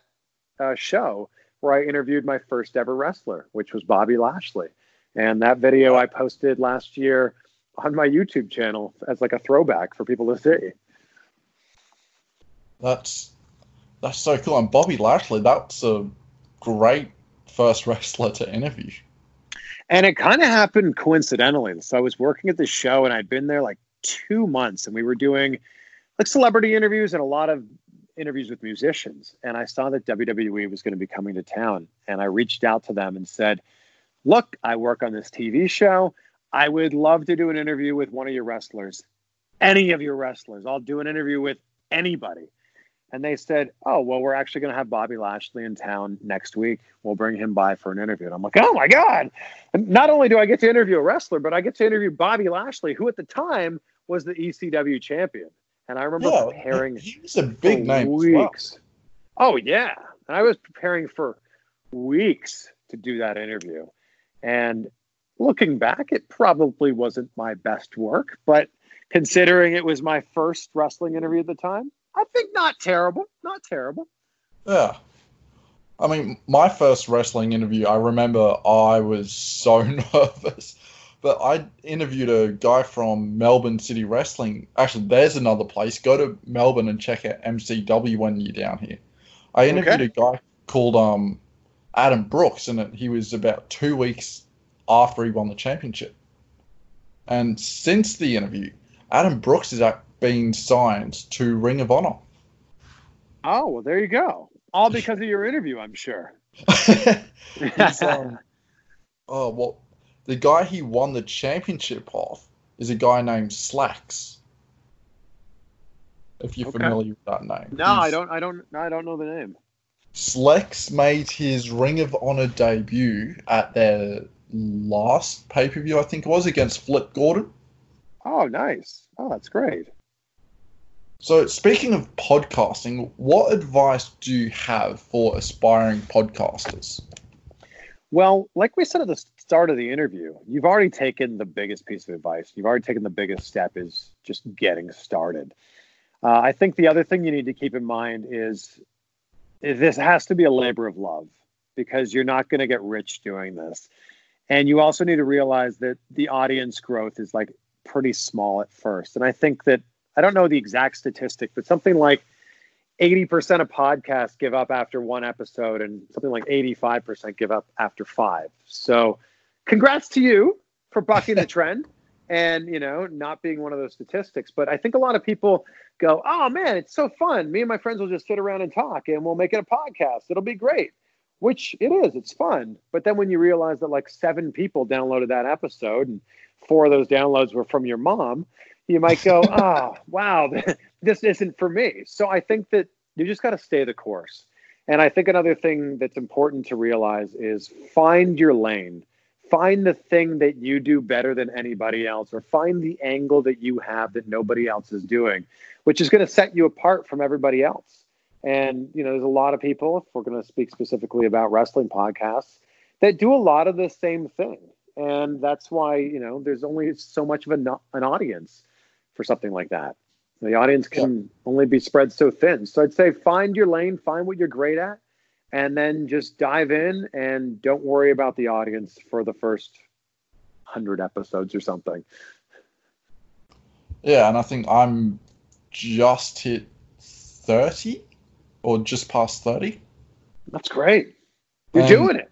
uh, show where I interviewed my first ever wrestler, which was Bobby Lashley, and that video I posted last year on my YouTube channel as like a throwback for people to see. That's that's so cool. And Bobby Lashley, that's a great first wrestler to interview. And it kind of happened coincidentally. So I was working at the show and I'd been there like two months and we were doing like celebrity interviews and a lot of interviews with musicians. And I saw that WWE was going to be coming to town. And I reached out to them and said, Look, I work on this TV show. I would love to do an interview with one of your wrestlers, any of your wrestlers. I'll do an interview with anybody and they said, "Oh, well, we're actually going to have Bobby Lashley in town next week. We'll bring him by for an interview." And I'm like, "Oh my god!" And not only do I get to interview a wrestler, but I get to interview Bobby Lashley, who at the time was the ECW champion. And I remember yeah, preparing. He was a big name. Weeks. Well. Oh yeah, and I was preparing for weeks to do that interview. And looking back, it probably wasn't my best work, but considering it was my first wrestling interview at the time, I think not terrible. Not terrible. Yeah. I mean, my first wrestling interview, I remember I was so nervous. But I interviewed a guy from Melbourne City Wrestling. Actually, there's another place. Go to Melbourne and check out MCW when you're down here. I interviewed okay. a guy called um, Adam Brooks, and he was about two weeks after he won the championship. And since the interview, Adam Brooks is at been signed to Ring of Honor. Oh, well, there you go. All because of your interview, I'm sure. um, oh, well, the guy he won the championship off is a guy named Slex. If you're okay. familiar with that name. No, He's, I don't. I don't. I don't know the name. Slex made his Ring of Honor debut at their last pay per view, I think it was, against Flip Gordon. Oh, nice. Oh, that's great. So, speaking of podcasting, what advice do you have for aspiring podcasters? Well, like we said at the start of the interview, you've already taken the biggest piece of advice. You've already taken the biggest step is just getting started. Uh, I think the other thing you need to keep in mind is, is this has to be a labor of love because you're not going to get rich doing this. And you also need to realize that the audience growth is like pretty small at first. And I think that I don't know the exact statistic, but something like 80% of podcasts give up after one episode and something like 85% give up after five. So congrats to you for bucking the trend and, you know, not being one of those statistics. But I think a lot of people go, oh man, it's so fun. Me and my friends will just sit around and talk and we'll make it a podcast. It'll be great, which it is. It's fun. But then when you realize that like seven people downloaded that episode and four of those downloads were from your mom, you might go, oh, wow, this isn't for me. So I think that you just got to stay the course. And I think another thing that's important to realize is find your lane. Find the thing that you do better than anybody else, or find the angle that you have that nobody else is doing, which is going to set you apart from everybody else. And, you know, there's a lot of people, if we're going to speak specifically about wrestling podcasts, that do a lot of the same thing. And that's why, you know, there's only so much of an, an audience for something like that. The audience can yeah. only be spread so thin. So I'd say find your lane, find what you're great at, and then just dive in and don't worry about the audience for the first hundred episodes or something. Yeah, and I think I'm just hit thirty or just past thirty. That's great. You're and doing it.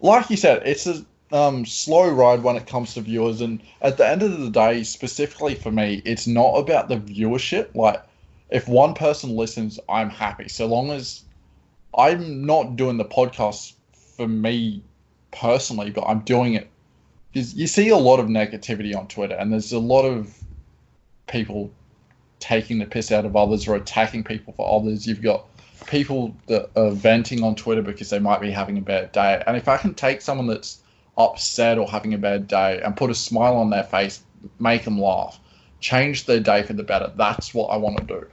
Like you said, it's a um, slow ride when it comes to viewers. And at the end of the day, specifically for me, it's not about the viewership. Like, if one person listens, I'm happy. So long as I'm not doing the podcast for me personally, but I'm doing it because you see a lot of negativity on Twitter, and there's a lot of people taking the piss out of others or attacking people for others. You've got people that are venting on Twitter because they might be having a bad day. And if I can take someone that's upset or having a bad day and put a smile on their face, make them laugh, change their day for the better. That's what I want to do.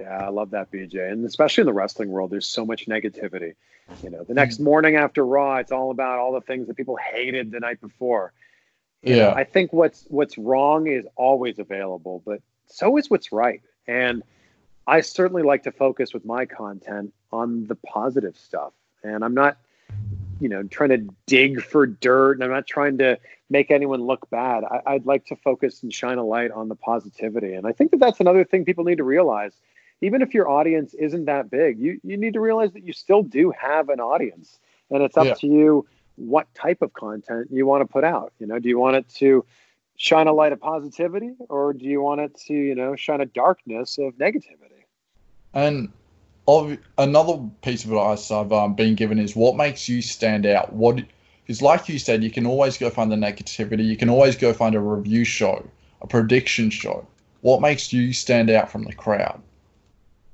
Yeah, I love that, BJ. And especially in the wrestling world, there's so much negativity. You know, the next mm. morning after Raw, it's all about all the things that people hated the night before. You yeah. Know, I think what's what's wrong is always available, but so is what's right. And I certainly like to focus with my content on the positive stuff. And I'm not you know trying to dig for dirt and i'm not trying to make anyone look bad. I, would like to focus and shine a light on the positivity. And i think that that's another thing people need to realize. Even if your audience isn't that big you, you need to realize that you still do have an audience. And it's up yeah. to you what type of content you want to put out. You know do you want it to shine a light of positivity or do you want it to you know shine a darkness of negativity? And another piece of advice I've um, been given is what makes you stand out. What is like you said, you can always go find the negativity. You can always go find a review show, a prediction show. What makes you stand out from the crowd?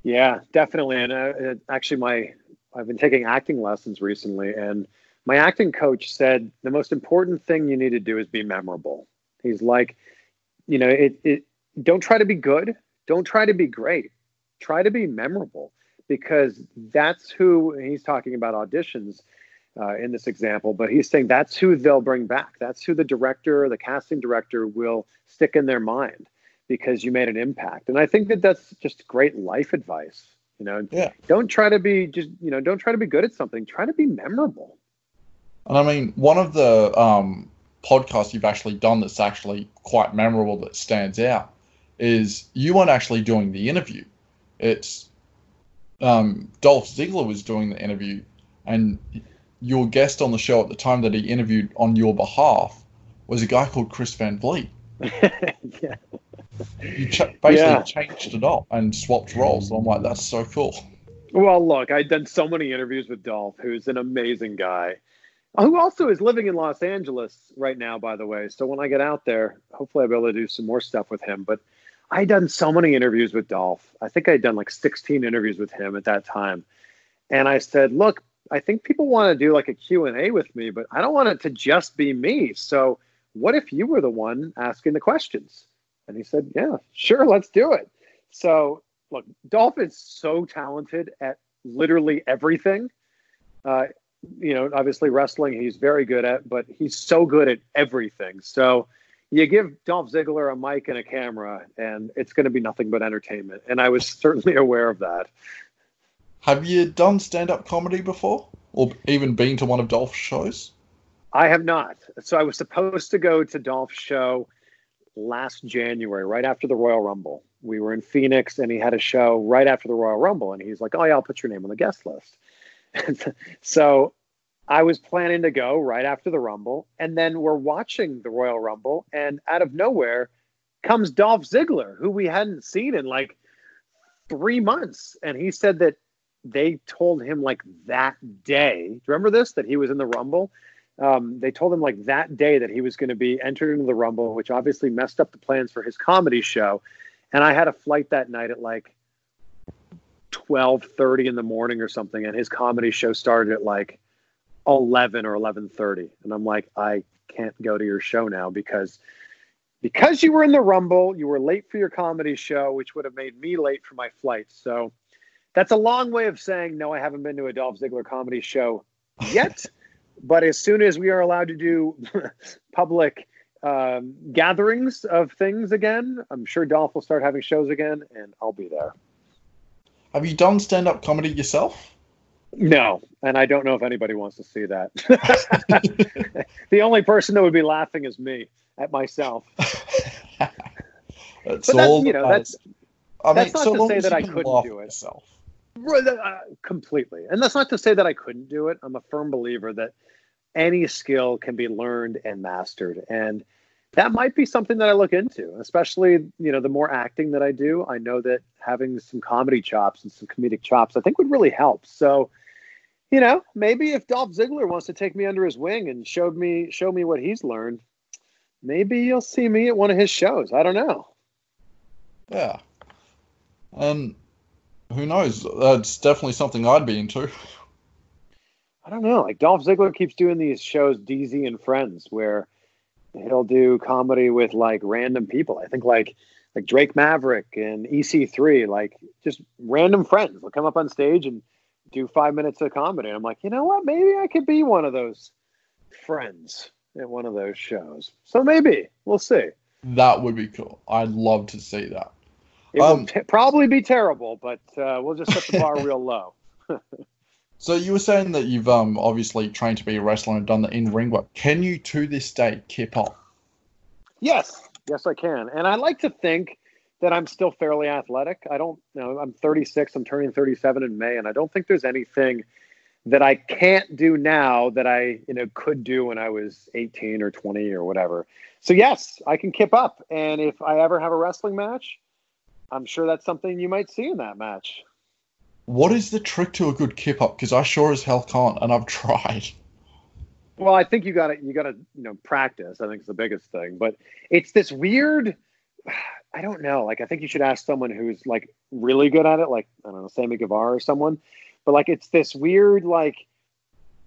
Yeah, definitely. And uh, actually, my I've been taking acting lessons recently, and my acting coach said the most important thing you need to do is be memorable. He's like, you know, it, it don't try to be good, don't try to be great, try to be memorable because that's who he's talking about auditions uh, in this example, but he's saying that's who they'll bring back. That's who the director, the casting director will stick in their mind because you made an impact. And I think that that's just great life advice. You know, yeah. don't try to be just, you know, don't try to be good at something. Try to be memorable. And I mean, one of the um, podcasts you've actually done that's actually quite memorable that stands out is you weren't actually doing the interview. It's um, Dolph Ziggler was doing the interview, and your guest on the show at the time that he interviewed on your behalf was a guy called Chris Van Vliet. yeah. You ch- basically yeah. changed it up and swapped roles. So I'm like, that's so cool. Well, look, I've done so many interviews with Dolph, who's an amazing guy, who also is living in Los Angeles right now, by the way. So when I get out there, hopefully I'll be able to do some more stuff with him. But I had done so many interviews with Dolph. I think I had done like 16 interviews with him at that time. And I said, look, I think people want to do like a Q&A with me, but I don't want it to just be me. So what if you were the one asking the questions? And he said, yeah, sure, let's do it. So look, Dolph is so talented at literally everything. Uh, you know, obviously wrestling he's very good at, but he's so good at everything. So you give Dolph Ziggler a mic and a camera, and it's going to be nothing but entertainment. And I was certainly aware of that. Have you done stand up comedy before? Or even been to one of Dolph's shows? I have not. So I was supposed to go to Dolph's show last January, right after the Royal Rumble. We were in Phoenix and he had a show right after the Royal Rumble. And he's like, Oh, yeah, I'll put your name on the guest list. so I was planning to go right after the Rumble. And then we're watching the Royal Rumble. And out of nowhere comes Dolph Ziggler, who we hadn't seen in like three months. And he said that they told him like that day. Do you remember this? That he was in the Rumble. Um, they told him like that day that he was going to be entered into the Rumble, which obviously messed up the plans for his comedy show. And I had a flight that night at like twelve thirty in the morning or something, and his comedy show started at like eleven or eleven thirty. And I'm like, I can't go to your show now because because you were in the Rumble, you were late for your comedy show, which would have made me late for my flight. So that's a long way of saying no. I haven't been to a Dolph Ziggler comedy show yet, but as soon as we are allowed to do public um, gatherings of things again, I'm sure Dolph will start having shows again, and I'll be there. Have you done stand up comedy yourself? No, and I don't know if anybody wants to see that. the only person that would be laughing is me at myself. that's but that's, you know, that's I that's not so to say that I couldn't do it. yourself. Uh, completely. And that's not to say that I couldn't do it. I'm a firm believer that any skill can be learned and mastered. And that might be something that I look into, especially, you know, the more acting that I do. I know that having some comedy chops and some comedic chops, I think would really help. So, you know, maybe if Dolph Ziggler wants to take me under his wing and showed me show me what he's learned, maybe you'll see me at one of his shows. I don't know. Yeah. And who knows? That's definitely something I'd be into. I don't know. Like Dolph Ziggler keeps doing these shows, DZ and Friends, where he'll do comedy with like random people. I think like like Drake Maverick and EC3, like just random friends will come up on stage and do five minutes of comedy. I'm like, you know what? Maybe I could be one of those friends at one of those shows. So maybe we'll see. That would be cool. I'd love to see that. It Um, will t- probably be terrible, but uh, we'll just set the bar real low. So you were saying that you've um obviously trained to be a wrestler and done the in ring work. Can you to this day keep up? Yes, yes, I can. And I like to think that I'm still fairly athletic. I don't you know. I'm 36. I'm turning 37 in May, and I don't think there's anything that I can't do now that I you know could do when I was 18 or 20 or whatever. So yes, I can keep up. And if I ever have a wrestling match, I'm sure that's something you might see in that match. What is the trick to a good kip up? Because I sure as hell can't, and I've tried. Well, I think you got to you got to you know practice. I think it's the biggest thing, but it's this weird. I don't know. Like I think you should ask someone who's like really good at it, like I don't know, Sammy Guevara or someone. But like it's this weird like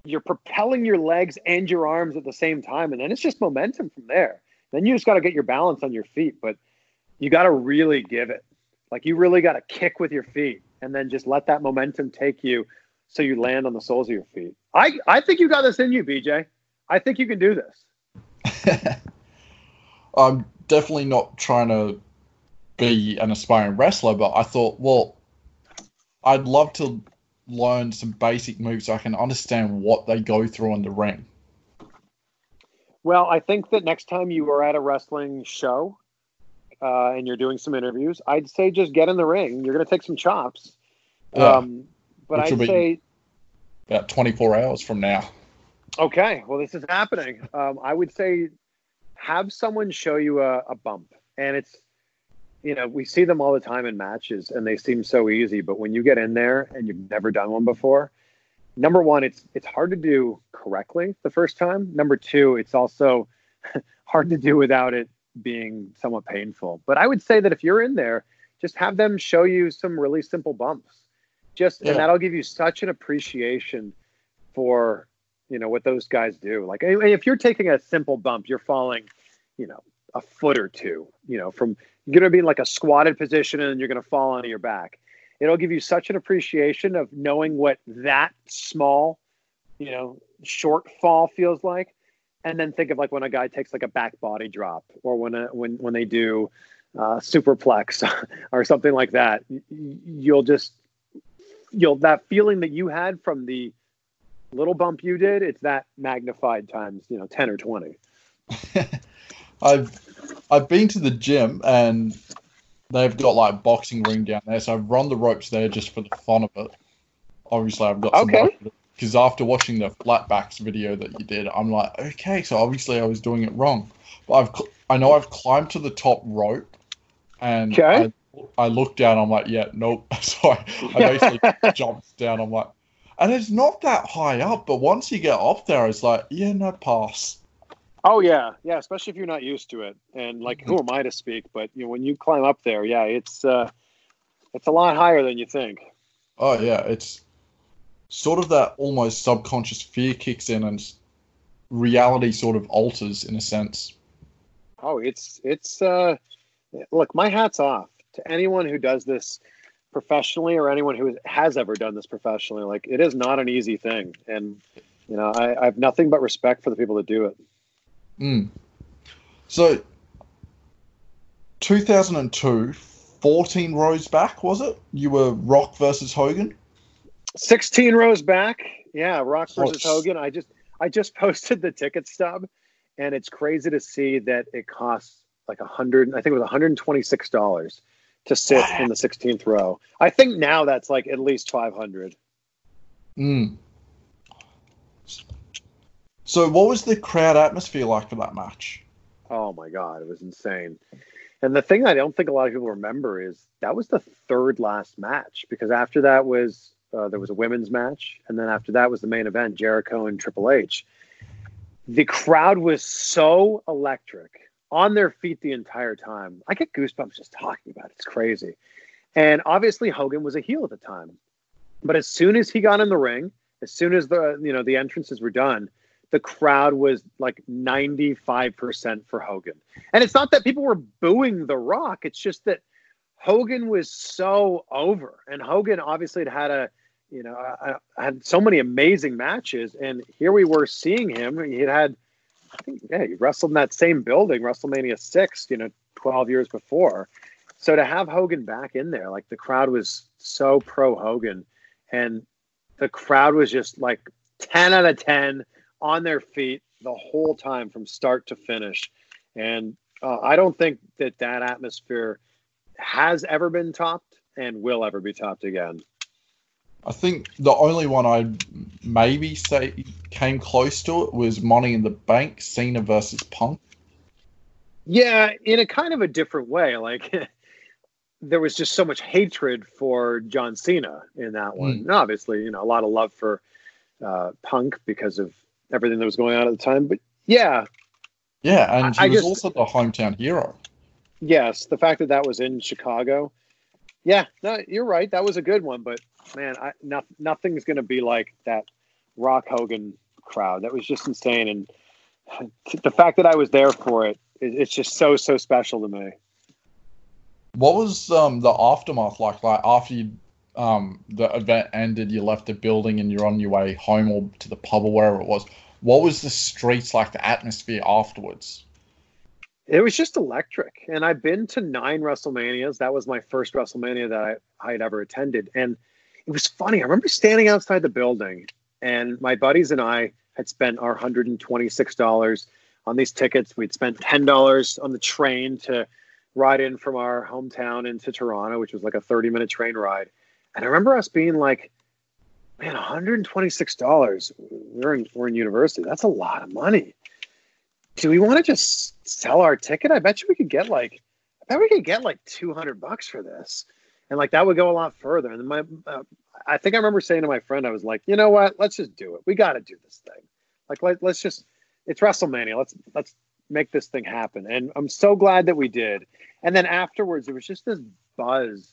you're propelling your legs and your arms at the same time, and then it's just momentum from there. Then you just got to get your balance on your feet, but you got to really give it. Like you really got to kick with your feet, and then just let that momentum take you so you land on the soles of your feet. I, I think you got this in you, BJ. I think you can do this. I'm definitely not trying to be an aspiring wrestler, but I thought, well, I'd love to learn some basic moves so I can understand what they go through in the ring. Well, I think that next time you are at a wrestling show uh, and you're doing some interviews, I'd say just get in the ring. You're going to take some chops. Yeah, Um, but I'd say, about 24 hours from now. okay, well, this is happening. Um, I would say have someone show you a, a bump. And it's, you know, we see them all the time in matches and they seem so easy. But when you get in there and you've never done one before, number one, it's it's hard to do correctly the first time. Number two, it's also hard to do without it being somewhat painful. But I would say that if you're in there, just have them show you some really simple bumps. Just Yeah. and that'll give you such an appreciation for you know what those guys do. Like if you're taking a simple bump, you're falling, you know, a foot or two. You know, from you're going to be in like a squatted position and you're going to fall onto your back. It'll give you such an appreciation of knowing what that small, you know, short fall feels like, and then think of like when a guy takes like a back body drop or when a, when when they do uh, superplex or something like that. You'll just you'll that feeling that you had from the little bump you did, it's that magnified times, you know, 10 or 20. I've I've been to the gym and they've got like boxing ring down there, so I've run the ropes there just for the fun of it. Obviously, I've got some okay. Because after watching the flatbacks video that you did, I'm like, okay, so obviously I was doing it wrong. But I've I know I've climbed to the top rope, and okay. I, I look down. I'm like, yeah, nope. so I, I basically jumped down. I'm like, and it's not that high up, but once you get up there, it's like, yeah, no pass. Oh yeah, yeah. Especially if you're not used to it, and like, who am I to speak? But you know, when you climb up there, yeah, it's uh, it's a lot higher than you think. Oh yeah, it's sort of that almost subconscious fear kicks in, and reality sort of alters in a sense. Oh, it's it's uh, look, my hat's off to anyone who does this professionally or anyone who has ever done this professionally. Like it is not an easy thing, and you know I, I have nothing but respect for the people that do it. Mm. So, 2002, 14 rows back was it? You were Rock versus Hogan. 16 rows back. Yeah, Rock versus oh, Hogan. I just I just posted the ticket stub, and it's crazy to see that it costs like a hundred. I think it was 126 dollars to sit in the 16th row. I think now that's like at least 500. Mm. So, what was the crowd atmosphere like for that match? Oh my god, it was insane. And the thing I don't think a lot of people remember is that was the third last match because after that was uh, there was a women's match, and then after that was the main event, Jericho and Triple H. The crowd was so electric on their feet the entire time. I get goosebumps just talking about it. It's crazy. And obviously Hogan was a heel at the time. But as soon as he got in the ring, as soon as the you know the entrances were done, the crowd was like 95% for Hogan. And it's not that people were booing The Rock, it's just that Hogan was so over. And Hogan obviously had had a you know, had so many amazing matches, and here we were seeing him. He had had I think, yeah, he wrestled in that same building, WrestleMania six, you know, twelve years before. So to have Hogan back in there, like the crowd was so pro Hogan, and the crowd was just like ten out of ten on their feet the whole time from start to finish. And uh, I don't think that that atmosphere has ever been topped and will ever be topped again. I think the only one I'd maybe say came close to it was Money in the Bank, Cena versus Punk. Yeah, in a kind of a different way. Like there was just so much hatred for John Cena in that one. Mm. And obviously, you know, a lot of love for uh, Punk because of everything that was going on at the time. But yeah, yeah, and he I was just, also the hometown hero. Yes, the fact that that was in Chicago. Yeah, no, you're right. That was a good one, but man, I, no, nothing's going to be like that Rock Hogan crowd. That was just insane, and the fact that I was there for it, it it's just so so special to me. What was um, the aftermath like? Like after you, um, the event ended, you left the building and you're on your way home or to the pub or wherever it was. What was the streets like? The atmosphere afterwards? It was just electric. And I've been to nine WrestleManias. That was my first WrestleMania that I, I had ever attended. And it was funny. I remember standing outside the building, and my buddies and I had spent our $126 on these tickets. We'd spent $10 on the train to ride in from our hometown into Toronto, which was like a 30 minute train ride. And I remember us being like, man, $126. We're in, we're in university. That's a lot of money. Do we want to just sell our ticket? I bet you we could get like, I bet we could get like 200 bucks for this and like that would go a lot further. And my, uh, I think I remember saying to my friend, I was like, you know what? Let's just do it. We got to do this thing. Like let, let's just, it's WrestleMania. Let's let's make this thing happen. And I'm so glad that we did. And then afterwards, it was just this buzz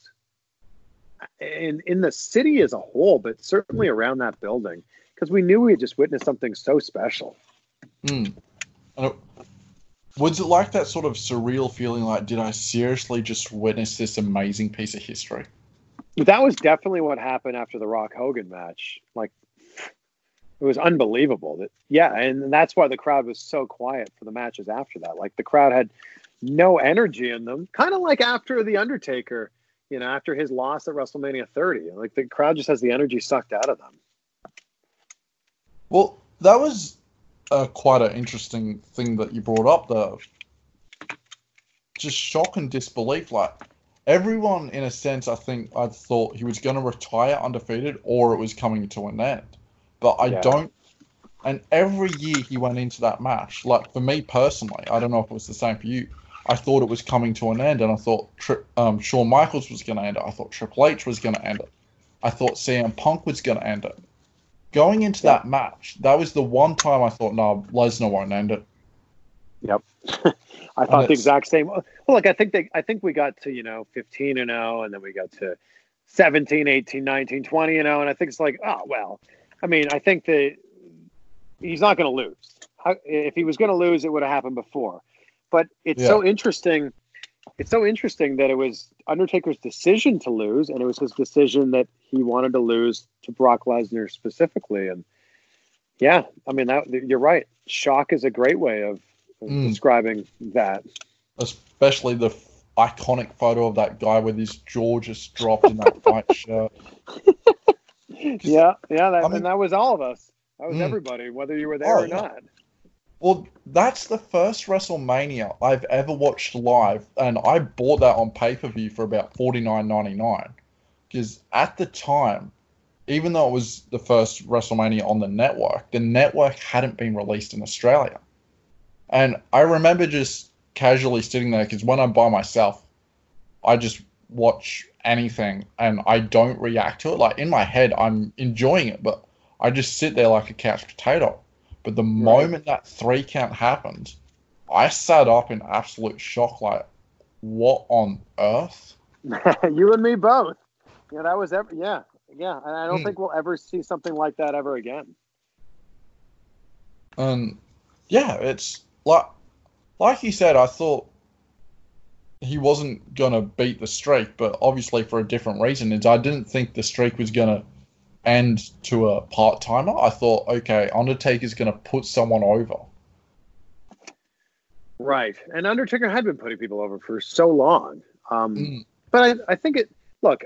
in in the city as a whole, but certainly around that building. because we knew we had just witnessed something so special. Mm. It, was it like that sort of surreal feeling like, did I seriously just witness this amazing piece of history? That was definitely what happened after the Rock Hogan match. Like, it was unbelievable. That yeah, and that's why the crowd was so quiet for the matches after that. Like the crowd had no energy in them, kind of like after the Undertaker, you know, after his loss at WrestleMania 30. Like the crowd just has the energy sucked out of them. Well, that was uh, quite an interesting thing that you brought up. though. just shock and disbelief. Like everyone, in a sense, I think I thought he was going to retire undefeated, or it was coming to an end. But I yeah. don't. And every year he went into that match. Like for me personally, I don't know if it was the same for you. I thought it was coming to an end, and I thought tri- um, Shawn Michaels was going to end it. I thought Triple H was going to end it. I thought CM Punk was going to end it. Going into yeah. that match, that was the one time I thought, no, Lesnar won't end it. Yep. I thought the exact same. Well, look, I think they, I think we got to, you know, 15 and 0, and then we got to 17, 18, 19, 20 and 0. And I think it's like, oh, well, I mean, I think that he's not going to lose. If he was going to lose, it would have happened before. But it's yeah. so interesting. It's so interesting that it was Undertaker's decision to lose, and it was his decision that he wanted to lose to Brock Lesnar specifically. And yeah, I mean, that, you're right. Shock is a great way of, of mm. describing that. Especially the iconic photo of that guy with his jaw just dropped in that white shirt. yeah, yeah, that, I mean, and that was all of us. That was mm. everybody, whether you were there oh, or not. Well, that's the first WrestleMania I've ever watched live, and I bought that on pay per view for about forty nine ninety nine. Because at the time, even though it was the first WrestleMania on the network, the network hadn't been released in Australia. And I remember just casually sitting there because when I'm by myself, I just watch anything and I don't react to it. Like in my head, I'm enjoying it, but I just sit there like a couch potato. But the right. moment that three count happened, I sat up in absolute shock. Like, what on earth? you and me both. Yeah, that was ever. Yeah, yeah, and I don't mm. think we'll ever see something like that ever again. And yeah, it's like, like you said, I thought he wasn't gonna beat the streak, but obviously for a different reason. Is I didn't think the streak was gonna end to a part timer. I thought, okay, Undertaker's going to put someone over. Right. And Undertaker had been putting people over for so long. Um, mm. But I, I think it, look,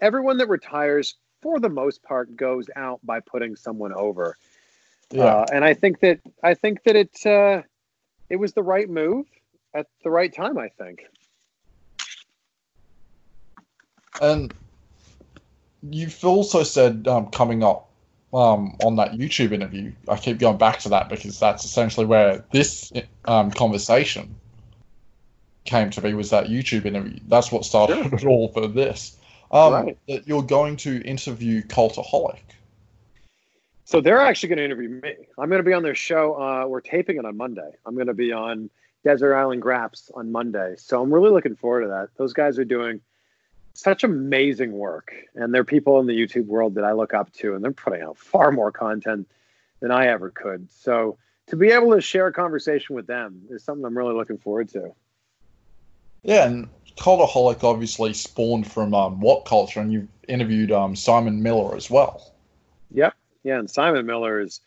everyone that retires, for the most part, goes out by putting someone over. Yeah. Uh, and I think that, I think that it, uh, it was the right move at the right time, I think. And you've also said um, coming up um, on that YouTube interview, I keep going back to that because that's essentially where this um, conversation came to be was that YouTube interview. That's what started sure. it all for this. Um, right. That you're going to interview Cultaholic. So they're actually going to interview me. I'm going to be on their show. Uh, we're taping it on Monday. I'm going to be on Desert Island Graps on Monday. So I'm really looking forward to that. Those guys are doing such amazing work. And they're people in the YouTube world that I look up to, and they're putting out far more content than I ever could. So to be able to share a conversation with them is something I'm really looking forward to. Yeah, and Cultaholic obviously spawned from um, What Culture, and you've interviewed um, Simon Miller as well. Yep. Yeah, and Simon Miller is,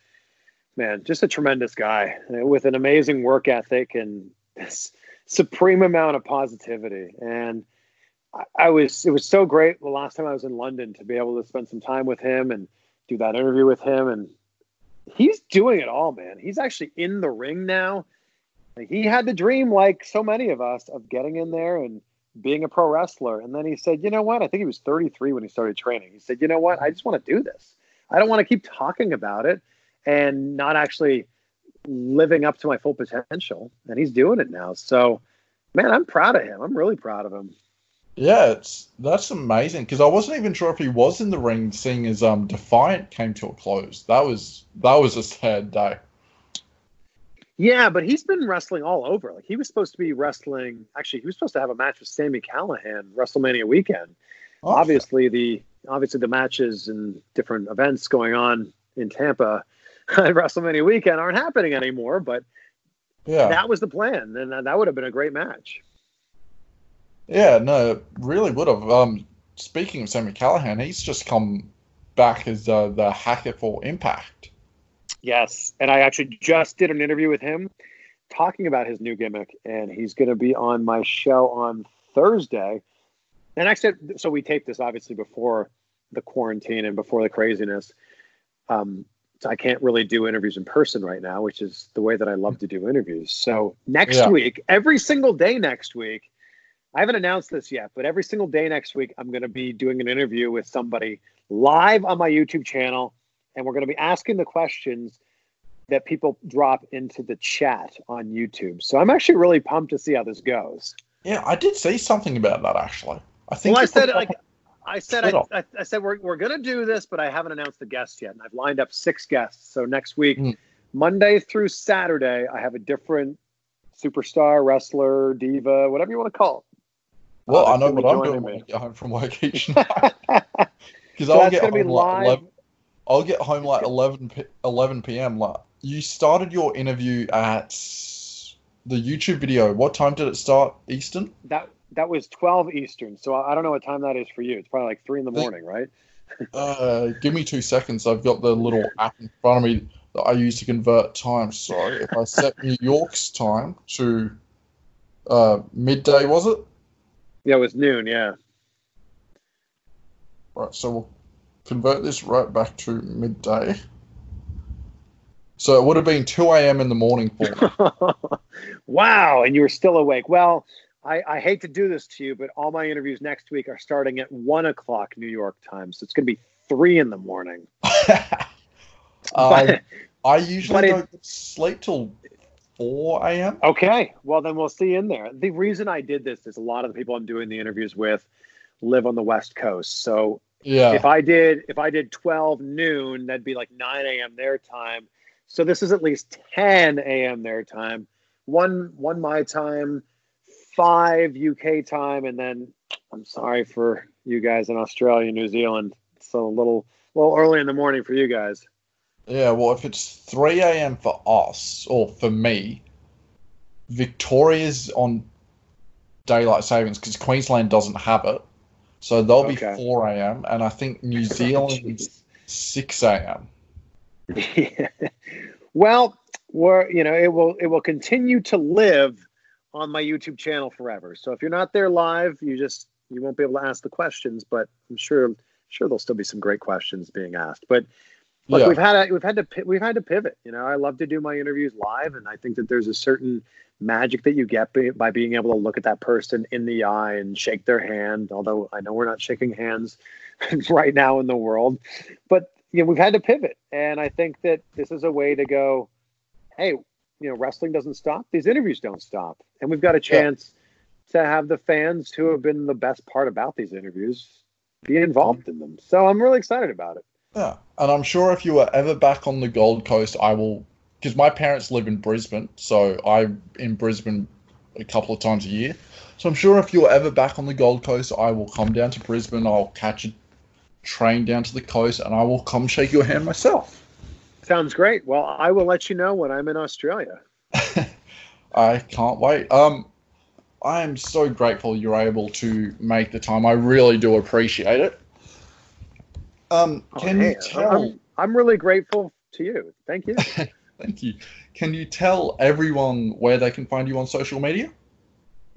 man, just a tremendous guy with an amazing work ethic and this supreme amount of positivity. And I was it was so great the last time I was in London to be able to spend some time with him and do that interview with him. And he's doing it all man. He's actually in the ring now. He had the dream like so many of us of getting in there and being a pro wrestler. And then he said you know what? I think he was 33 when he started training. He said you know what? I just want to do this. I don't want to keep talking about it and not actually living up to my full potential. And he's doing it now. So man I'm proud of him. I'm really proud of him yeah, it's that's amazing because I wasn't even sure if he was in the ring, seeing as um Defiant came to a close. That was that was a sad day. Yeah, but he's been wrestling all over. Like he was supposed to be wrestling. Actually, he was supposed to have a match with Sami Callihan WrestleMania weekend. Oh, obviously, the obviously the matches and different events going on in Tampa at WrestleMania weekend aren't happening anymore. But Yeah. that was the plan, and that would have been a great match. Yeah, no, it really would have. Um, speaking of Sami Callihan, he's just come back as uh, the hacker for Impact. Yes, and I actually just did an interview with him talking about his new gimmick, and he's going to be on my show on Thursday. And actually, so we taped this obviously before the quarantine and before the craziness. Um, so I can't really do interviews in person right now, which is the way that I love to do interviews. So next Yeah. week, every single day next week, I haven't announced this yet, but every single day next week, I'm going to be doing an interview with somebody live on my YouTube channel, and we're going to be asking the questions that people drop into the chat on YouTube. So I'm actually really pumped to see how this goes. Yeah, I did say something about that actually. I think. Well, I said like I said, I, I, I said we're, we're going to do this, but I haven't announced the guests yet. And I've lined up six guests. So next week, Mm. Monday through Saturday, I have a different superstar, wrestler, diva, whatever you want to call well, uh, I know what I'm doing when. I get home from work each night. Because So I'll get home like live. 11, I'll get home like 11, p- 11 p.m. Like you started your interview at the YouTube video. What time did it start? Eastern. that that was 12 Eastern. So I I don't know what time that is for you. It's probably like three in the The- morning, right? Uh, give me two seconds. I've got the little app in front of me that I use to convert time. So if I set New York's time to uh, midday, was it? Yeah, it was noon. Yeah. Right. So we'll convert this right back to midday. So it would have been 2 a.m. in the morning for wow, and you were still awake. Well, I, I hate to do this to you, but all my interviews next week are starting at one o'clock New York time, so it's going to be three in the morning. um, But- I usually don't sleep till 4 a.m. okay, well then we'll see you in there. The reason I did this is a lot of the people I'm doing the interviews with live on the West Coast, so Yeah. if I did if I did 12 noon, that'd be like 9 a.m. their time. So this is at least 10 a.m. their time. One one my time, five UK time, and then I'm sorry for you guys in Australia, New Zealand. It's a little little early in the morning for you guys. Yeah, well, if it's 3 a.m. for us, or for me, Victoria's on daylight savings because Queensland doesn't have it. So they'll be Okay. 4 a.m. And I think New Zealand's 6 a.m. well, we're you know it will it will continue to live on my YouTube channel forever. So if you're not there live, you just you won't be able to ask the questions, but I'm sure sure there'll still be some great questions being asked. But look, Yeah. we've had a, we've had to we've had to pivot. You know, I love to do my interviews live, and I think that there's a certain magic that you get by, by being able to look at that person in the eye and shake their hand. Although I know we're not shaking hands right now in the world, but you know we've had to pivot, and I think that this is a way to go. Hey, you know, wrestling doesn't stop; these interviews don't stop, and we've got a chance to have the fans who have been the best part about these interviews be involved in them. So I'm really excited about it. Yeah. And I'm sure if you were ever back on the Gold Coast, I will, because my parents live in Brisbane. So I'm in Brisbane a couple of times a year. So I'm sure if you're ever back on the Gold Coast, I will come down to Brisbane. I'll catch a train down to the coast and I will come shake your hand myself. Sounds great. Well, I will let you know when I'm in Australia. I can't wait. Um, I am so grateful you're able to make the time. I really do appreciate it. Um, Oh, can hey, you tell? I'm, I'm really grateful to you. Thank you. Thank you. Can you tell everyone where they can find you on social media?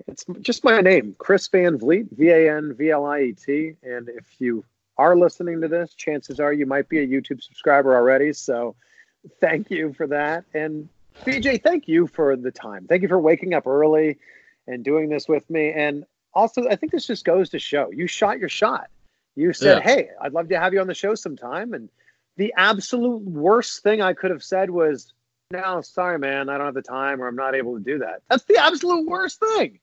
It's just my name, Chris Van Vliet, V A N V L I E T. And if you are listening to this, chances are you might be a YouTube subscriber already. So thank you for that. And BJ, thank you for the time. Thank you for waking up early and doing this with me. And also, I think this just goes to show you shot your shot. You said, Yeah. Hey, I'd love to have you on the show sometime. And the absolute worst thing I could have said was, No, sorry, man, I don't have the time or I'm not able to do that. That's the absolute worst thing.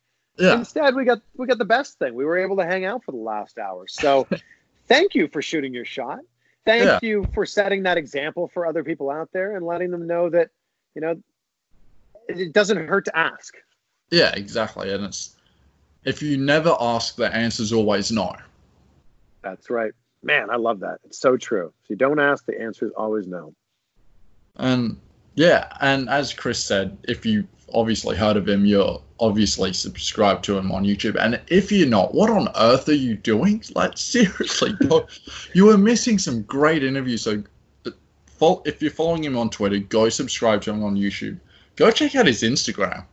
Instead, we got we got the best thing. We were able to hang out for the last hour. So, thank you for shooting your shot. Thank Yeah. you for setting that example for other people out there and letting them know that you know it it doesn't hurt to ask. Yeah, exactly. And it's if you never ask, the answer's always no. That's right. Man, I love that. It's so true. If you don't ask, the answer is always no. And yeah, and as Chris said, if you obviously heard of him, you're obviously subscribed to him on YouTube. And if you're not, what on earth are you doing? Like seriously, you are missing some great interviews. So if you're following him on Twitter, go subscribe to him on YouTube. Go check out his Instagram.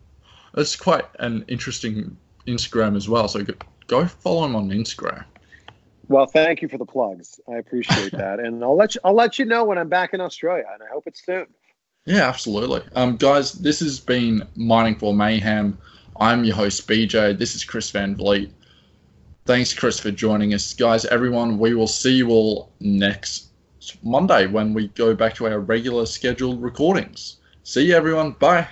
It's quite an interesting Instagram as well. So go follow him on Instagram. Well, thank you for the plugs. I appreciate that, and I'll let you, I'll let you know when I'm back in Australia, and I hope it's soon. Yeah, absolutely. Um, guys, this has been Mining for Mayhem. I'm your host, BJ. This is Chris Van Vliet. Thanks, Chris, for joining us. Guys, everyone, we will see you all next Monday when we go back to our regular scheduled recordings. See you, everyone. Bye.